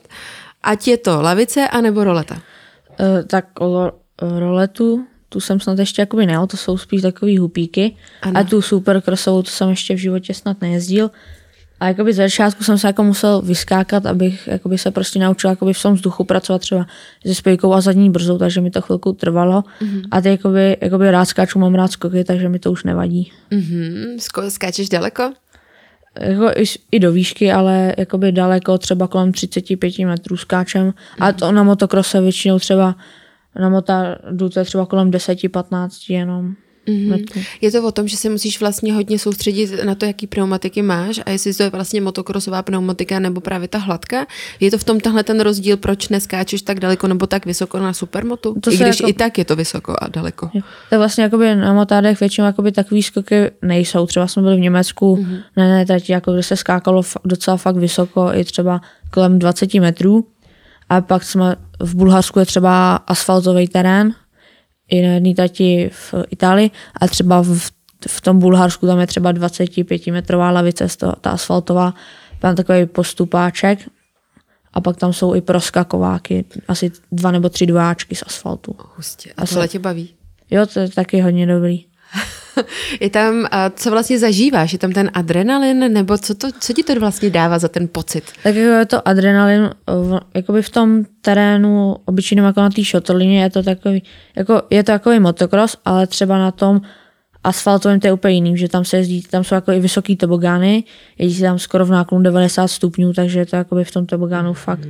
ať je to lavice anebo roleta? Uh, tak o roletu tu jsem snad ještě jakoby nejel, to jsou spíš takový hupíky. Ano. A tu supercrossovou, to jsem ještě v životě snad nejezdil. A jakoby ze začátku jsem se jako musel vyskákat, abych jakoby se prostě naučil jakoby v tom vzduchu pracovat třeba se spojkou a zadní brzou, takže mi to chvilku trvalo. Mm-hmm. A teď jakoby, jakoby rád skáču, mám rád skoky, takže mi to už nevadí. Mm-hmm. Skáčeš daleko? Jako i, i, do výšky, ale jakoby daleko, třeba kolem 35 metrů skáčem. Mm-hmm. A mhm. to na motokrose většinou třeba na motardu to je třeba kolem 10-15 jenom. Mm-hmm. Je to o tom, že se musíš vlastně hodně soustředit na to, jaký pneumatiky máš a jestli to je vlastně motokrosová pneumatika nebo právě ta hladká. Je to v tom tahle ten rozdíl, proč neskáčeš tak daleko nebo tak vysoko na supermotu? To I když jako... i tak je to vysoko a daleko. Jo. Tak vlastně jakoby na motádech většinou jakoby takový skoky nejsou. Třeba jsme byli v Německu mm-hmm. na jedné trati, jako kde se skákalo docela fakt vysoko, i třeba kolem 20 metrů. A pak jsme v Bulharsku je třeba asfaltový terén, i na jedné tati v Itálii a třeba v, v tom Bulharsku tam je třeba 25 metrová lavice, ta asfaltová, tam takový postupáček a pak tam jsou i proskakováky, asi dva nebo tři dváčky z asfaltu. Hustě. A tohle tě baví? Jo, to je taky hodně dobrý. je tam, co vlastně zažíváš? Je tam ten adrenalin, nebo co, to, co ti to vlastně dává za ten pocit? Tak je to adrenalin, jakoby v tom terénu, obyčejným jako na té šotorlině, je to takový, jako, je to takový motocross, ale třeba na tom asfaltovém to je úplně jiný, že tam se jezdí, tam jsou jako i vysoký tobogány, jezdí se tam skoro v náklonu 90 stupňů, takže je to jakoby v tom tobogánu fakt,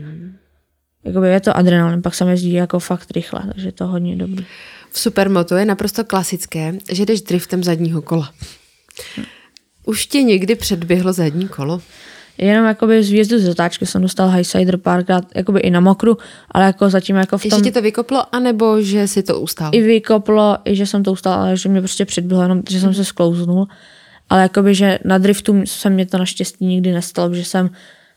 jakoby je to adrenalin, pak se jezdí jako fakt rychle, takže je to hodně dobrý. V supermoto je naprosto klasické, že jdeš driftem zadního kola. Už tě někdy předběhlo zadní kolo? Jenom jakoby z výjezdu z zatáčky jsem dostal highsider párkrát, jakoby i na mokru, ale jako zatím jako v tom... Ještě ti to vykoplo, anebo že si to ustál? I vykoplo, i že jsem to ustál, ale že mě prostě předběhlo, jenom že jsem se sklouznul. Ale jakoby, že na driftu se mě to naštěstí nikdy nestalo, že jsem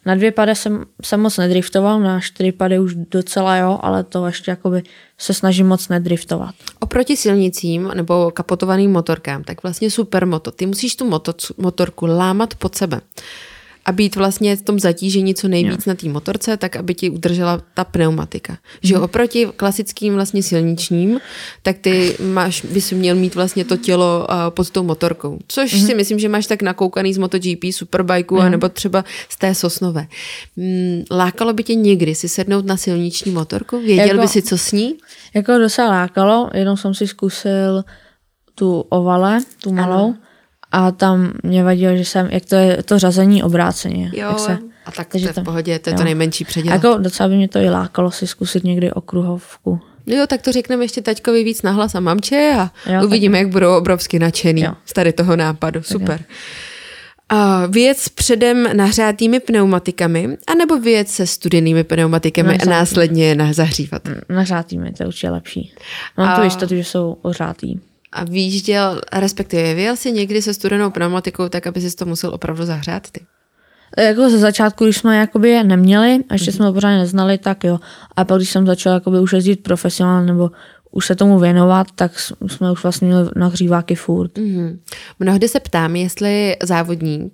na dvě pady jsem, jsem moc nedriftoval, na čtyři pady už docela jo, ale to ještě jakoby se snažím moc nedriftovat. Oproti silnicím nebo kapotovaným motorkám, tak vlastně supermoto, ty musíš tu moto, motorku lámat pod sebe a být vlastně v tom zatížení co nejvíc jo. na té motorce, tak aby ti udržela ta pneumatika. Že hmm. oproti klasickým vlastně silničním, tak ty máš, bys měl mít vlastně to tělo uh, pod tou motorkou. Což hmm. si myslím, že máš tak nakoukaný z MotoGP, Superbikeu, hmm. nebo třeba z té Sosnové. Hmm, lákalo by tě někdy si sednout na silniční motorku? Věděl jako, by si, co s ní? Jako docela lákalo, jenom jsem si zkusil tu ovale, tu malou, ano a tam mě vadilo, že jsem, jak to je to řazení obráceně. Jo, jak se, a tak to je v pohodě, to je jo. to nejmenší předěl. Jako docela by mě to i lákalo si zkusit někdy okruhovku. Jo, tak to řekneme ještě taťkovi víc nahlas a mamče a jo, uvidíme, tak... jak budou obrovsky nadšený jo. z tady toho nápadu. Super. A věc předem nahřátými pneumatikami, anebo věc se studenými pneumatikami nahřátými. a následně je zahřívat? Nahřátými, to je určitě lepší. Mám a... tu jistotu, že jsou ohřátý a výjížděl, respektive vyjel si někdy se studenou pneumatikou tak, aby si to musel opravdu zahřát ty? Jako ze začátku, když jsme jakoby je neměli a ještě mm-hmm. jsme ho pořádně neznali, tak jo. A pak, když jsem začal jakoby už jezdit profesionálně nebo už se tomu věnovat, tak jsme už vlastně měli nahříváky furt. Mm-hmm. Mnohdy se ptám, jestli závodník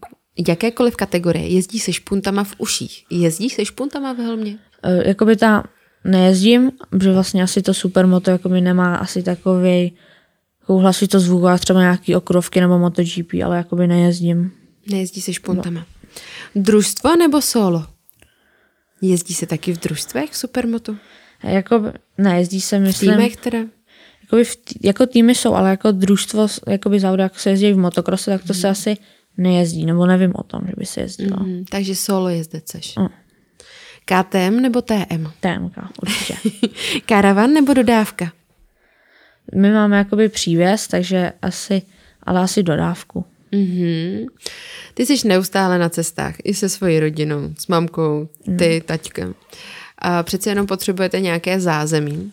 jakékoliv kategorie jezdí se špuntama v uších. Jezdí se špuntama v helmě? E, jakoby ta nejezdím, protože vlastně asi to supermoto jakoby nemá asi takový takovou hlasitost zvuku, a třeba nějaký okrovky nebo MotoGP, ale jakoby nejezdím. Nejezdí se špuntama. No. Družstvo nebo solo? Jezdí se taky v družstvech v supermotu? Jako, nejezdí se, myslím. V týmech teda? Jakoby v tý, jako týmy jsou, ale jako družstvo, jakoby závody, jak se jezdí v motokrose, tak to mm. se mhm. asi nejezdí, nebo nevím o tom, že by se jezdilo. Mm, takže solo jezdec seš. Mm. KTM nebo TM? TM, určitě. Karavan nebo dodávka? My máme jakoby přívěs, takže asi, ale asi dodávku. Mm-hmm. Ty jsi neustále na cestách, i se svojí rodinou, s mamkou, ty, mm. taťkem. A přece jenom potřebujete nějaké zázemí.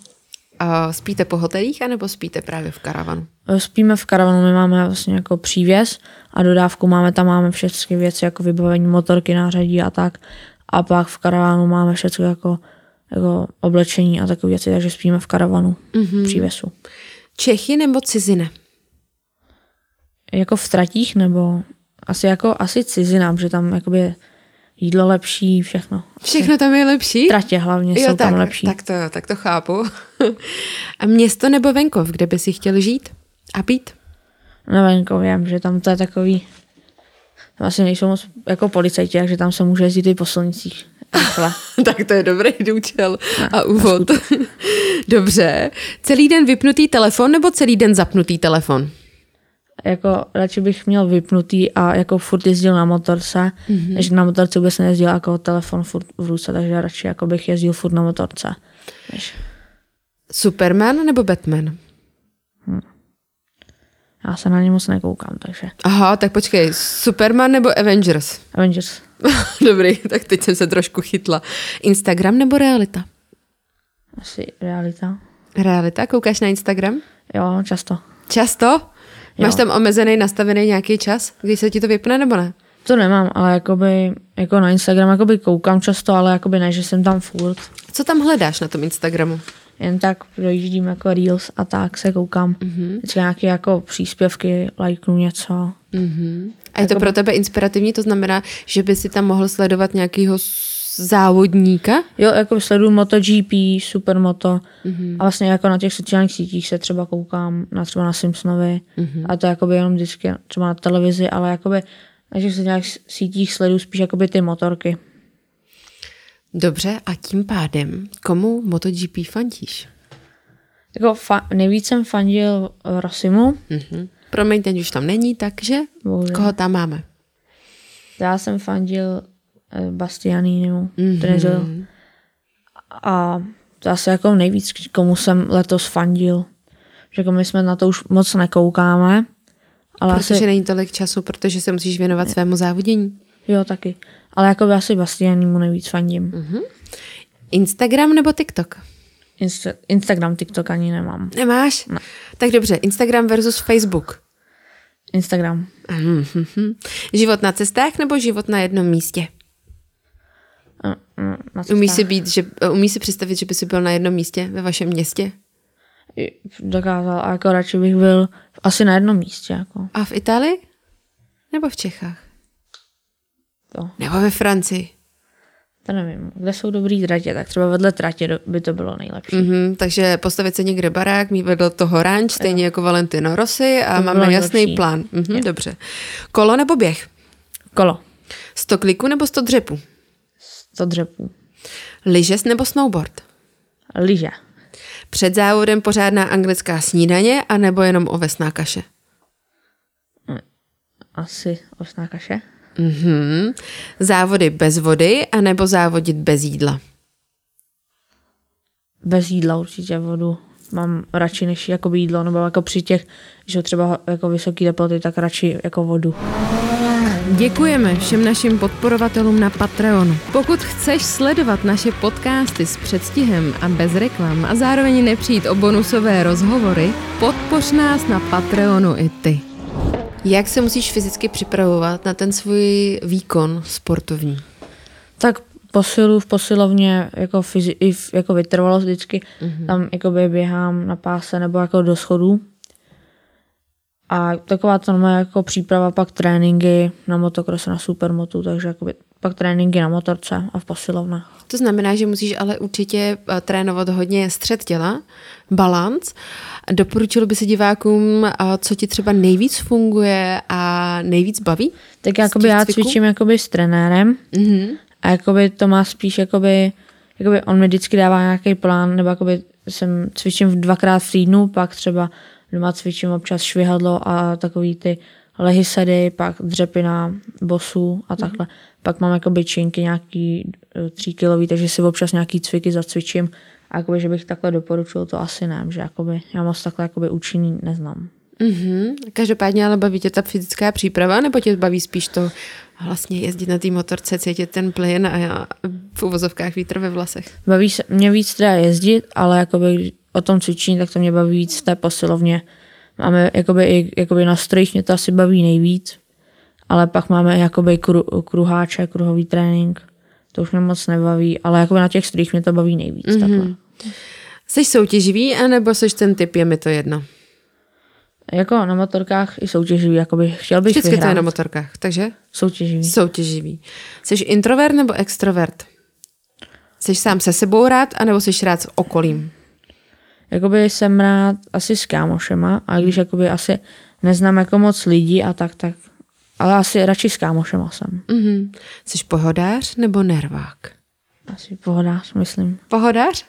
A spíte po hotelích, anebo spíte právě v karavanu? Spíme v karavanu, my máme vlastně jako přívěs a dodávku máme, tam máme všechny věci, jako vybavení motorky, nářadí a tak. A pak v karavanu máme všechno jako, jako oblečení a takové věci, takže spíme v karavanu, mm-hmm. přívěsu. Čechy nebo cizina? Jako v tratích nebo asi jako asi cizinám, že tam jakoby jídlo lepší, všechno. Všechno tam je lepší? Tratě hlavně jo, jsou tak, tam lepší. Tak to, tak to chápu. a město nebo venkov, kde by si chtěl žít a být? Na venkově, že tam to je takový, vlastně nejsou moc jako policajti, takže tam se může jezdit i po silnicích. tak to je dobrý důčel a úvod. Dobře. Celý den vypnutý telefon nebo celý den zapnutý telefon? jako radši bych měl vypnutý a jako furt jezdil na motorce, mm-hmm. než na motorce vůbec nejezdil jako telefon furt v ruce, takže radši jako bych jezdil furt na motorce. Než... Superman nebo Batman? Hm. Já se na ně moc nekoukám, takže. Aha, tak počkej, Superman nebo Avengers? Avengers. Dobrý, tak teď jsem se trošku chytla. Instagram nebo realita? Asi realita. Realita? Koukáš na Instagram? Jo, často. Často? Máš tam omezený, nastavený nějaký čas, kdy se ti to vypne nebo ne? To nemám, ale jakoby, jako na Instagram jakoby koukám často, ale jakoby ne, že jsem tam furt. Co tam hledáš na tom Instagramu? Jen tak dojíždím jako Reels a tak se koukám. Mm-hmm. Vždycky nějaké jako příspěvky, lajknu něco. Mm-hmm. A je to pro tebe inspirativní? To znamená, že by si tam mohl sledovat nějakého závodníka? Jo, jako sleduju MotoGP, Supermoto mm-hmm. a vlastně jako na těch sociálních sítích se třeba koukám na třeba na Simpsonovi mm-hmm. a to jakoby jenom vždycky třeba na televizi, ale jakoby na těch sociálních sítích sleduju spíš jakoby ty motorky. Dobře, a tím pádem komu MotoGP fandíš? Jako fa- nejvíc jsem fandil Rosimu. Mm-hmm. Promiň, teď už tam není, takže Bože. koho tam máme? Já jsem fandil Eh, Bastianinimu, mm-hmm. Trezel. A to asi jako nejvíc, komu jsem letos fandil. Že jako my jsme na to už moc nekoukáme. Ale protože asi... není tolik času, protože se musíš věnovat svému závodění. Jo, taky. Ale jako asi Bastianimu nejvíc fandím. Mm-hmm. Instagram nebo TikTok? Insta- Instagram, TikTok ani nemám. Nemáš? Ne. Tak dobře, Instagram versus Facebook. Instagram. Mm-hmm. Život na cestách nebo život na jednom místě? Umí si, být, že, umí si představit, že by si byl na jednom místě ve vašem městě? Dokázal a jako radši bych byl asi na jednom místě. Jako. A v Itálii? Nebo v Čechách? To. Nebo ve Francii? To nevím. Kde jsou dobrý tratě, tak třeba vedle tratě by to bylo nejlepší. Mm-hmm, takže postavit se někde barák, mít vedle toho ranč, stejně jo. jako Valentino Rossi a to máme jasný nejlepší. plán. Mhm, dobře. Kolo nebo běh? Kolo. Sto kliků nebo sto dřepů? Sto dřepů. Lyže nebo snowboard? Lyže. Před závodem pořádná anglická snídaně a nebo jenom ovesná kaše? Asi ovesná kaše. Mm-hmm. Závody bez vody a nebo závodit bez jídla? Bez jídla určitě vodu. Mám radši než jako jídlo, nebo jako při těch, že třeba jako vysoké teploty, tak radši jako vodu. Děkujeme všem našim podporovatelům na Patreonu. Pokud chceš sledovat naše podcasty s předstihem a bez reklam a zároveň nepřijít o bonusové rozhovory, podpoř nás na Patreonu i ty. Jak se musíš fyzicky připravovat na ten svůj výkon sportovní? Tak posilu v posilovně jako, fyzi- jako vytrvalost vždycky. Mm-hmm. Tam jako běhám na páse nebo jako do schodů a taková to má jako příprava, pak tréninky na motokrose, na supermotu, takže jakoby pak tréninky na motorce a v posilovnách. To znamená, že musíš ale určitě eh, trénovat hodně střed těla, balans. Doporučil by se divákům, eh, co ti třeba nejvíc funguje a nejvíc baví? Tak jakoby já cvičím jakoby s trenérem mm-hmm. a jakoby to má spíš jakoby, jakoby on mi vždycky dává nějaký plán, nebo jakoby jsem cvičím dvakrát v týdnu, pak třeba Doma cvičím občas švihadlo a takový ty lehy sedy, pak dřepina, bosu a mhm. takhle. Mm. Pak mám jako činky nějaký e, tří kilový, takže si občas nějaký cviky zacvičím. A jakoby, že bych takhle doporučil, to asi ne, že jakoby, já moc takhle jakoby účinný neznám. Mm-hmm. Každopádně ale baví tě ta fyzická příprava, nebo tě baví spíš to vlastně jezdit na té motorce, cítit ten plyn a v uvozovkách vítr ve vlasech? Baví se mě víc teda jezdit, ale jakoby o tom cvičení, tak to mě baví víc v té posilovně. Máme jakoby, i, jakoby na strojích mě to asi baví nejvíc, ale pak máme jakoby kru, kruháče, kruhový trénink, to už mě moc nebaví, ale jakoby na těch strojích mě to baví nejvíc. Mm-hmm. Takhle. Jsi soutěživý, anebo jsi ten typ, je mi to jedno? Jako na motorkách i soutěživý, jakoby chtěl bych Vždycky vyhrát. to je na motorkách, takže? Soutěživý. Soutěživý. Jsi introvert nebo extrovert? Jsi sám se sebou rád, anebo jsi rád s okolím? Jakoby jsem rád asi s kámošema, a když jakoby asi neznám jako moc lidí a tak, tak ale asi radši s kámošema jsem. Mm-hmm. Jsi pohodář nebo nervák? Asi pohodář, myslím. Pohodář?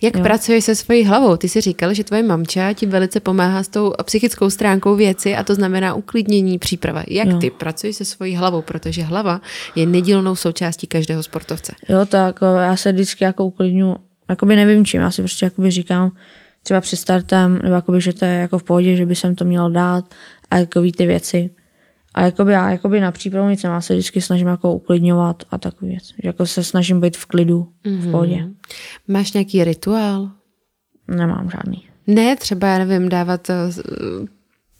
Jak jo. pracuješ se svojí hlavou? Ty jsi říkal, že tvoje mamča ti velice pomáhá s tou psychickou stránkou věci a to znamená uklidnění, příprava. Jak jo. ty pracuješ se svojí hlavou? Protože hlava je nedílnou součástí každého sportovce. Jo, tak já se vždycky jako uklidňu, jakoby nevím čím, já si prostě jakoby říkám, třeba před startem, nebo jakoby, že to je jako v pohodě, že by jsem to měl dát a jako ty věci. A jakoby já jakoby na přípravu nic já se vždycky snažím jako uklidňovat a takový věc. Že jako se snažím být v klidu, mm-hmm. v mhm. pohodě. Máš nějaký rituál? Nemám žádný. Ne, třeba, já nevím, dávat eh,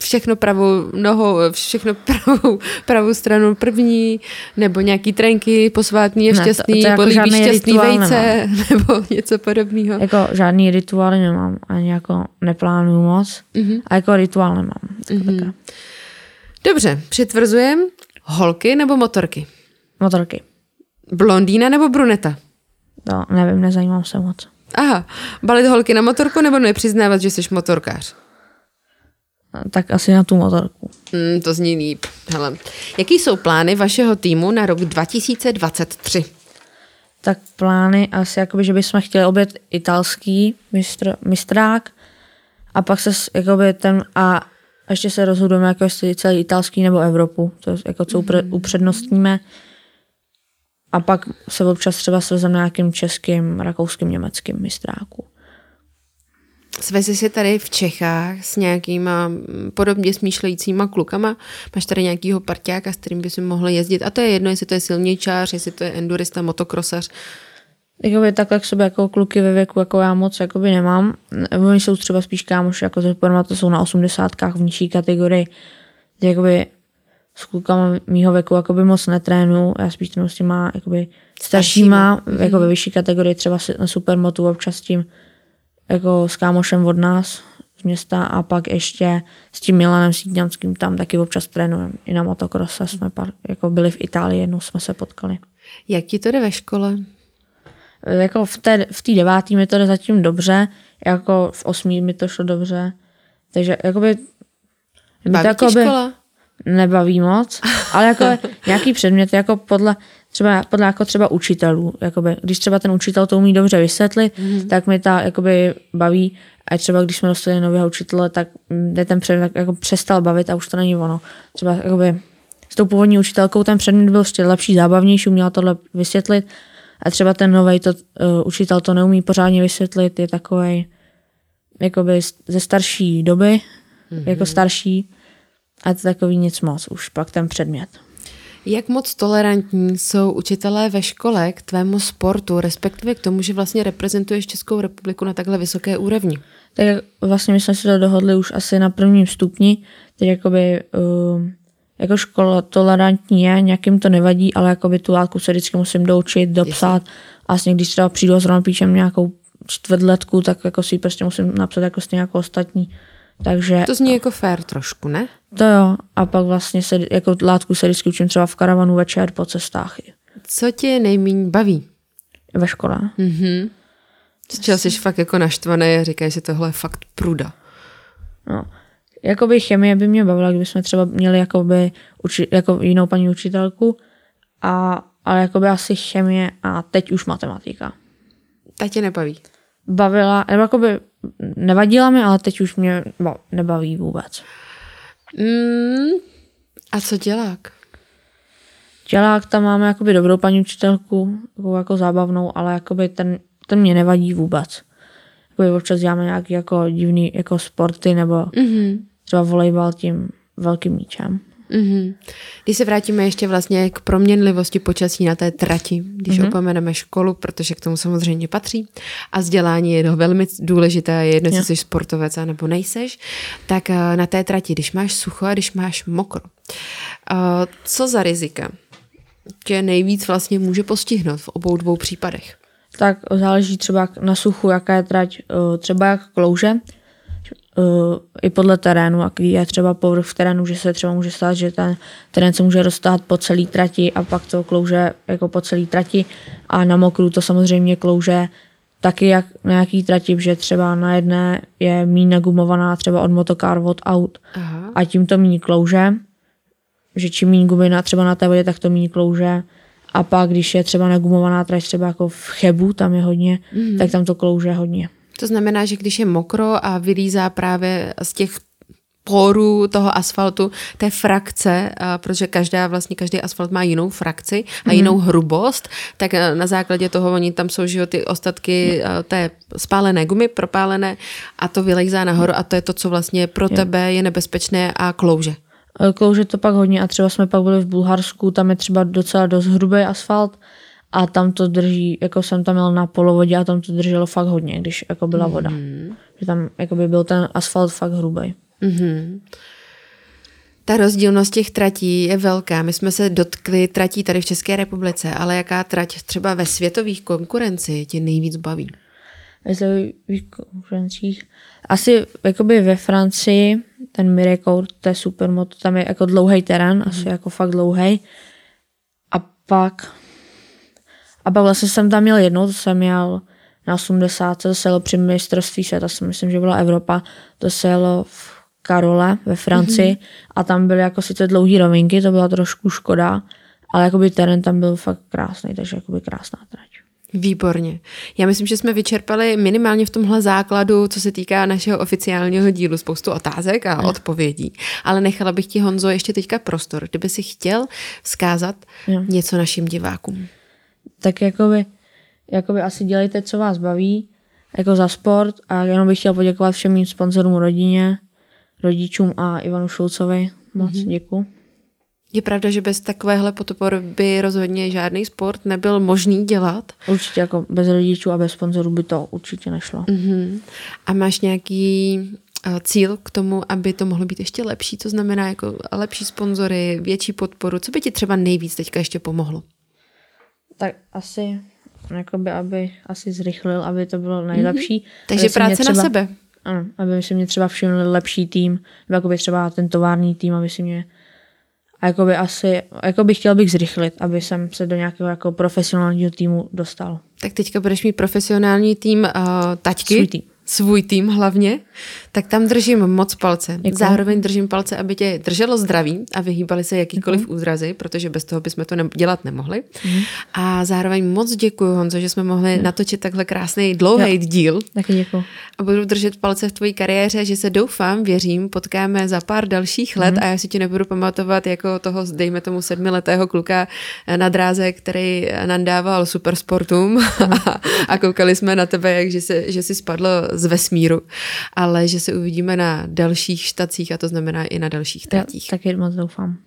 všechno pravou nohou, všechno pravou, pravou stranu první, nebo nějaký trenky, posvátný je šťastný, ne, to, to jako šťastný vejce, nemám. nebo něco podobného. Jako žádný rituály nemám, ani jako neplánuju moc, mm-hmm. a jako rituál nemám. Mm-hmm. Dobře, přitvrzujem. Holky nebo motorky? Motorky. Blondýna nebo bruneta? No, nevím, nezajímám se moc. Aha, balit holky na motorku nebo nepřiznávat, že jsi motorkář? Tak asi na tu motorku. Hmm, to zní líp. Hele. Jaký jsou plány vašeho týmu na rok 2023? Tak plány asi jakoby, že bychom chtěli obět italský mistr, mistrák a pak se jakoby ten a ještě se rozhodujeme, jako jestli celý italský nebo Evropu, to jako co upre, mhm. upřednostníme. A pak se občas třeba svezeme nějakým českým, rakouským, německým mistráku. Svezi si tady v Čechách s nějakýma podobně smýšlejícíma klukama. Máš tady nějakýho parťáka, s kterým by si mohl jezdit. A to je jedno, jestli to je silničář, jestli to je endurista, motokrosař jakoby takhle k sobě jako kluky ve věku, jako já moc jakoby nemám. Oni jsou třeba spíš kámoši, jako ze to jsou na osmdesátkách v nižší kategorii. Jakoby s klukama mýho věku jakoby moc netrénu, já spíš trénu s těma jakoby staršíma, mm. jako ve vyšší kategorii, třeba na supermotu občas tím jako s kámošem od nás z města a pak ještě s tím Milanem Sídňanským tam taky občas trénujeme. I na motokrose jsme par, jako byli v Itálii, jednou jsme se potkali. Jak ti to jde ve škole? Jako v té, v té devátý mi to jde zatím dobře, jako v osmý mi to šlo dobře. Takže jakoby... Baví to jakoby, škola? Nebaví moc, ale jako nějaký předmět, jako podle, třeba, podle jako třeba učitelů. Jakoby, když třeba ten učitel to umí dobře vysvětlit, mm-hmm. tak mi ta jakoby baví. A třeba když jsme dostali nového učitele, tak mě ten předmět jako přestal bavit a už to není ono. Třeba jakoby, s tou původní učitelkou ten předmět byl ještě lepší, zábavnější, uměla tohle vysvětlit a třeba ten nový to, uh, učitel to neumí pořádně vysvětlit, je takový jakoby ze starší doby, mm-hmm. jako starší a to takový nic moc, už pak ten předmět. Jak moc tolerantní jsou učitelé ve škole k tvému sportu, respektive k tomu, že vlastně reprezentuješ Českou republiku na takhle vysoké úrovni? Tak vlastně my jsme se to dohodli už asi na prvním stupni, tedy jakoby uh, jako škola tolerantní je, nějakým to nevadí, ale jako by tu látku se vždycky musím doučit, dopsat. A vlastně když třeba přijdu a zrovna píšem nějakou čtvrtletku, tak jako si prostě musím napsat jako stejně jako ostatní. Takže, to zní jako fair trošku, ne? To jo. A pak vlastně se, jako látku se vždycky učím třeba v karavanu večer po cestách. Co tě nejméně baví? Ve škole. Mhm. Z čeho jsi fakt jako naštvaný a říkáš, že tohle je fakt pruda. No. Jakoby chemie by mě bavila, kdybychom třeba měli jakoby uči, jako jinou paní učitelku, a, ale jakoby asi chemie a teď už matematika. Ta tě nebaví? Bavila, nebo jakoby nevadila mi, ale teď už mě nebaví vůbec. Mm, a co dělák? Dělák tam máme jakoby dobrou paní učitelku, jako, jako zábavnou, ale jakoby ten, ten mě nevadí vůbec. Jakoby občas děláme nějaký jako divný jako sporty nebo mm-hmm třeba volejbal tím velkým míčem. Mm-hmm. Když se vrátíme ještě vlastně k proměnlivosti počasí na té trati, když mm-hmm. opomeneme školu, protože k tomu samozřejmě patří a vzdělání je velmi důležité, je jedno, jestli jsi sportovec nebo nejseš, tak eh, na té trati, když máš sucho a když máš mokro, eh, co za rizika tě nejvíc vlastně může postihnout v obou dvou případech? Tak záleží třeba na suchu, jaká je trať, eh, třeba jak klouže, uh, i podle terénu, jaký je třeba povrch v terénu, že se třeba může stát, že ten terén se může rozstát po celý trati a pak to klouže jako po celý trati a na mokru to samozřejmě klouže taky jak na jaký trati, že třeba na jedné je míň nagumovaná třeba od motokár, od aut Aha. a tím to míň klouže, že čím míň gumy na, třeba na té vodě, tak to míň klouže a pak když je třeba nagumovaná trať třeba jako v Chebu, tam je hodně, mm-hmm. tak tam to klouže hodně. To znamená, že když je mokro a vylízá právě z těch porů toho asfaltu, té frakce, protože každá, vlastně každý asfalt má jinou frakci a mm. jinou hrubost, tak e, na základě toho oni tam jsou že ty ostatky e, té spálené gumy, propálené a to vylejzá nahoru a to je to, co vlastně pro tebe je nebezpečné a klouže. E, klouže to pak hodně a třeba jsme pak byli v Bulharsku, tam je třeba docela dost hrubý asfalt a tam to drží, jako jsem tam měl na polovodě a tam to drželo fakt hodně, když jako byla voda. Mm-hmm. Že tam jako by byl ten asfalt fakt hrubý. Mm-hmm. Ta rozdílnost těch tratí je velká. My jsme se dotkli tratí tady v České republice, ale jaká trať třeba ve světových konkurenci tě nejvíc baví? Ve světových konkurencích? Asi jakoby ve Francii, ten Miracle, to je supermoto, tam je jako dlouhý terén, mm. asi jako fakt dlouhý. A pak a pak vlastně jsem tam měl jednou, to jsem měl na 80, to se jelo při mistrovství světa, si myslím, že byla Evropa, to se jelo v Karole ve Francii mm-hmm. a tam byly jako sice dlouhé rovinky, to byla trošku škoda, ale jakoby terén tam byl fakt krásný, takže jakoby krásná trať. Výborně. Já myslím, že jsme vyčerpali minimálně v tomhle základu, co se týká našeho oficiálního dílu, spoustu otázek a ne. odpovědí. Ale nechala bych ti, Honzo, ještě teďka prostor, kdyby si chtěl vzkázat něco našim divákům tak jakoby, jakoby asi dělejte, co vás baví, jako za sport a jenom bych chtěl poděkovat všem mým sponzorům rodině, rodičům a Ivanu Šulcovi. Moc mm-hmm. děkuji. Je pravda, že bez takovéhle podpory by rozhodně žádný sport nebyl možný dělat? Určitě jako bez rodičů a bez sponzorů by to určitě nešlo. Mm-hmm. A máš nějaký uh, cíl k tomu, aby to mohlo být ještě lepší? To znamená jako lepší sponzory, větší podporu. Co by ti třeba nejvíc teďka ještě pomohlo? Tak asi jakoby, aby asi zrychlil, aby to bylo nejlepší. Mm-hmm. Takže práce třeba, na sebe. Ano, aby si mě třeba všiml lepší tým, nebo jakoby třeba ten tovární tým, aby si mě a jakoby asi, jakoby chtěl bych zrychlit, aby jsem se do nějakého jako profesionálního týmu dostal. Tak teďka budeš mít profesionální tým uh, taťky. Svůj tým svůj tým hlavně, tak tam držím moc palce. Děkuji. Zároveň držím palce, aby tě drželo zdraví a vyhýbali se jakýkoliv děkuji. úzrazy, protože bez toho bychom to ne- dělat nemohli. Mm. A zároveň moc děkuji, Honzo, že jsme mohli mm. natočit takhle krásný dlouhý díl. Taky děkuji. A budu držet palce v tvojí kariéře, že se doufám, věřím, potkáme za pár dalších let mm. a já si tě nebudu pamatovat jako toho, dejme tomu sedmiletého kluka na dráze, který nám dával supersportům a, a koukali jsme na tebe, jak že, se, že si spadlo z vesmíru, ale že se uvidíme na dalších štacích a to znamená i na dalších tratích. Taky moc doufám.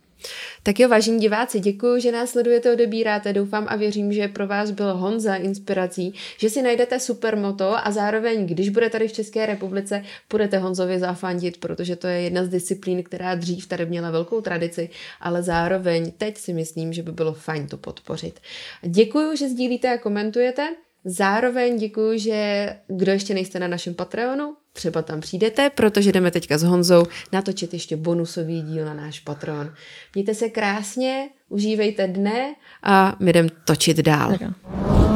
Tak jo, vážení diváci, děkuji, že nás sledujete, odebíráte. Doufám a věřím, že pro vás byl Honza inspirací, že si najdete supermoto a zároveň, když bude tady v České republice, budete Honzovi zafandit, protože to je jedna z disciplín, která dřív tady měla velkou tradici, ale zároveň teď si myslím, že by bylo fajn to podpořit. Děkuji, že sdílíte a komentujete. Zároveň děkuji, že kdo ještě nejste na našem Patreonu, třeba tam přijdete, protože jdeme teďka s Honzou natočit ještě bonusový díl na náš Patreon. Mějte se krásně, užívejte dne a my jdeme točit dál. Tak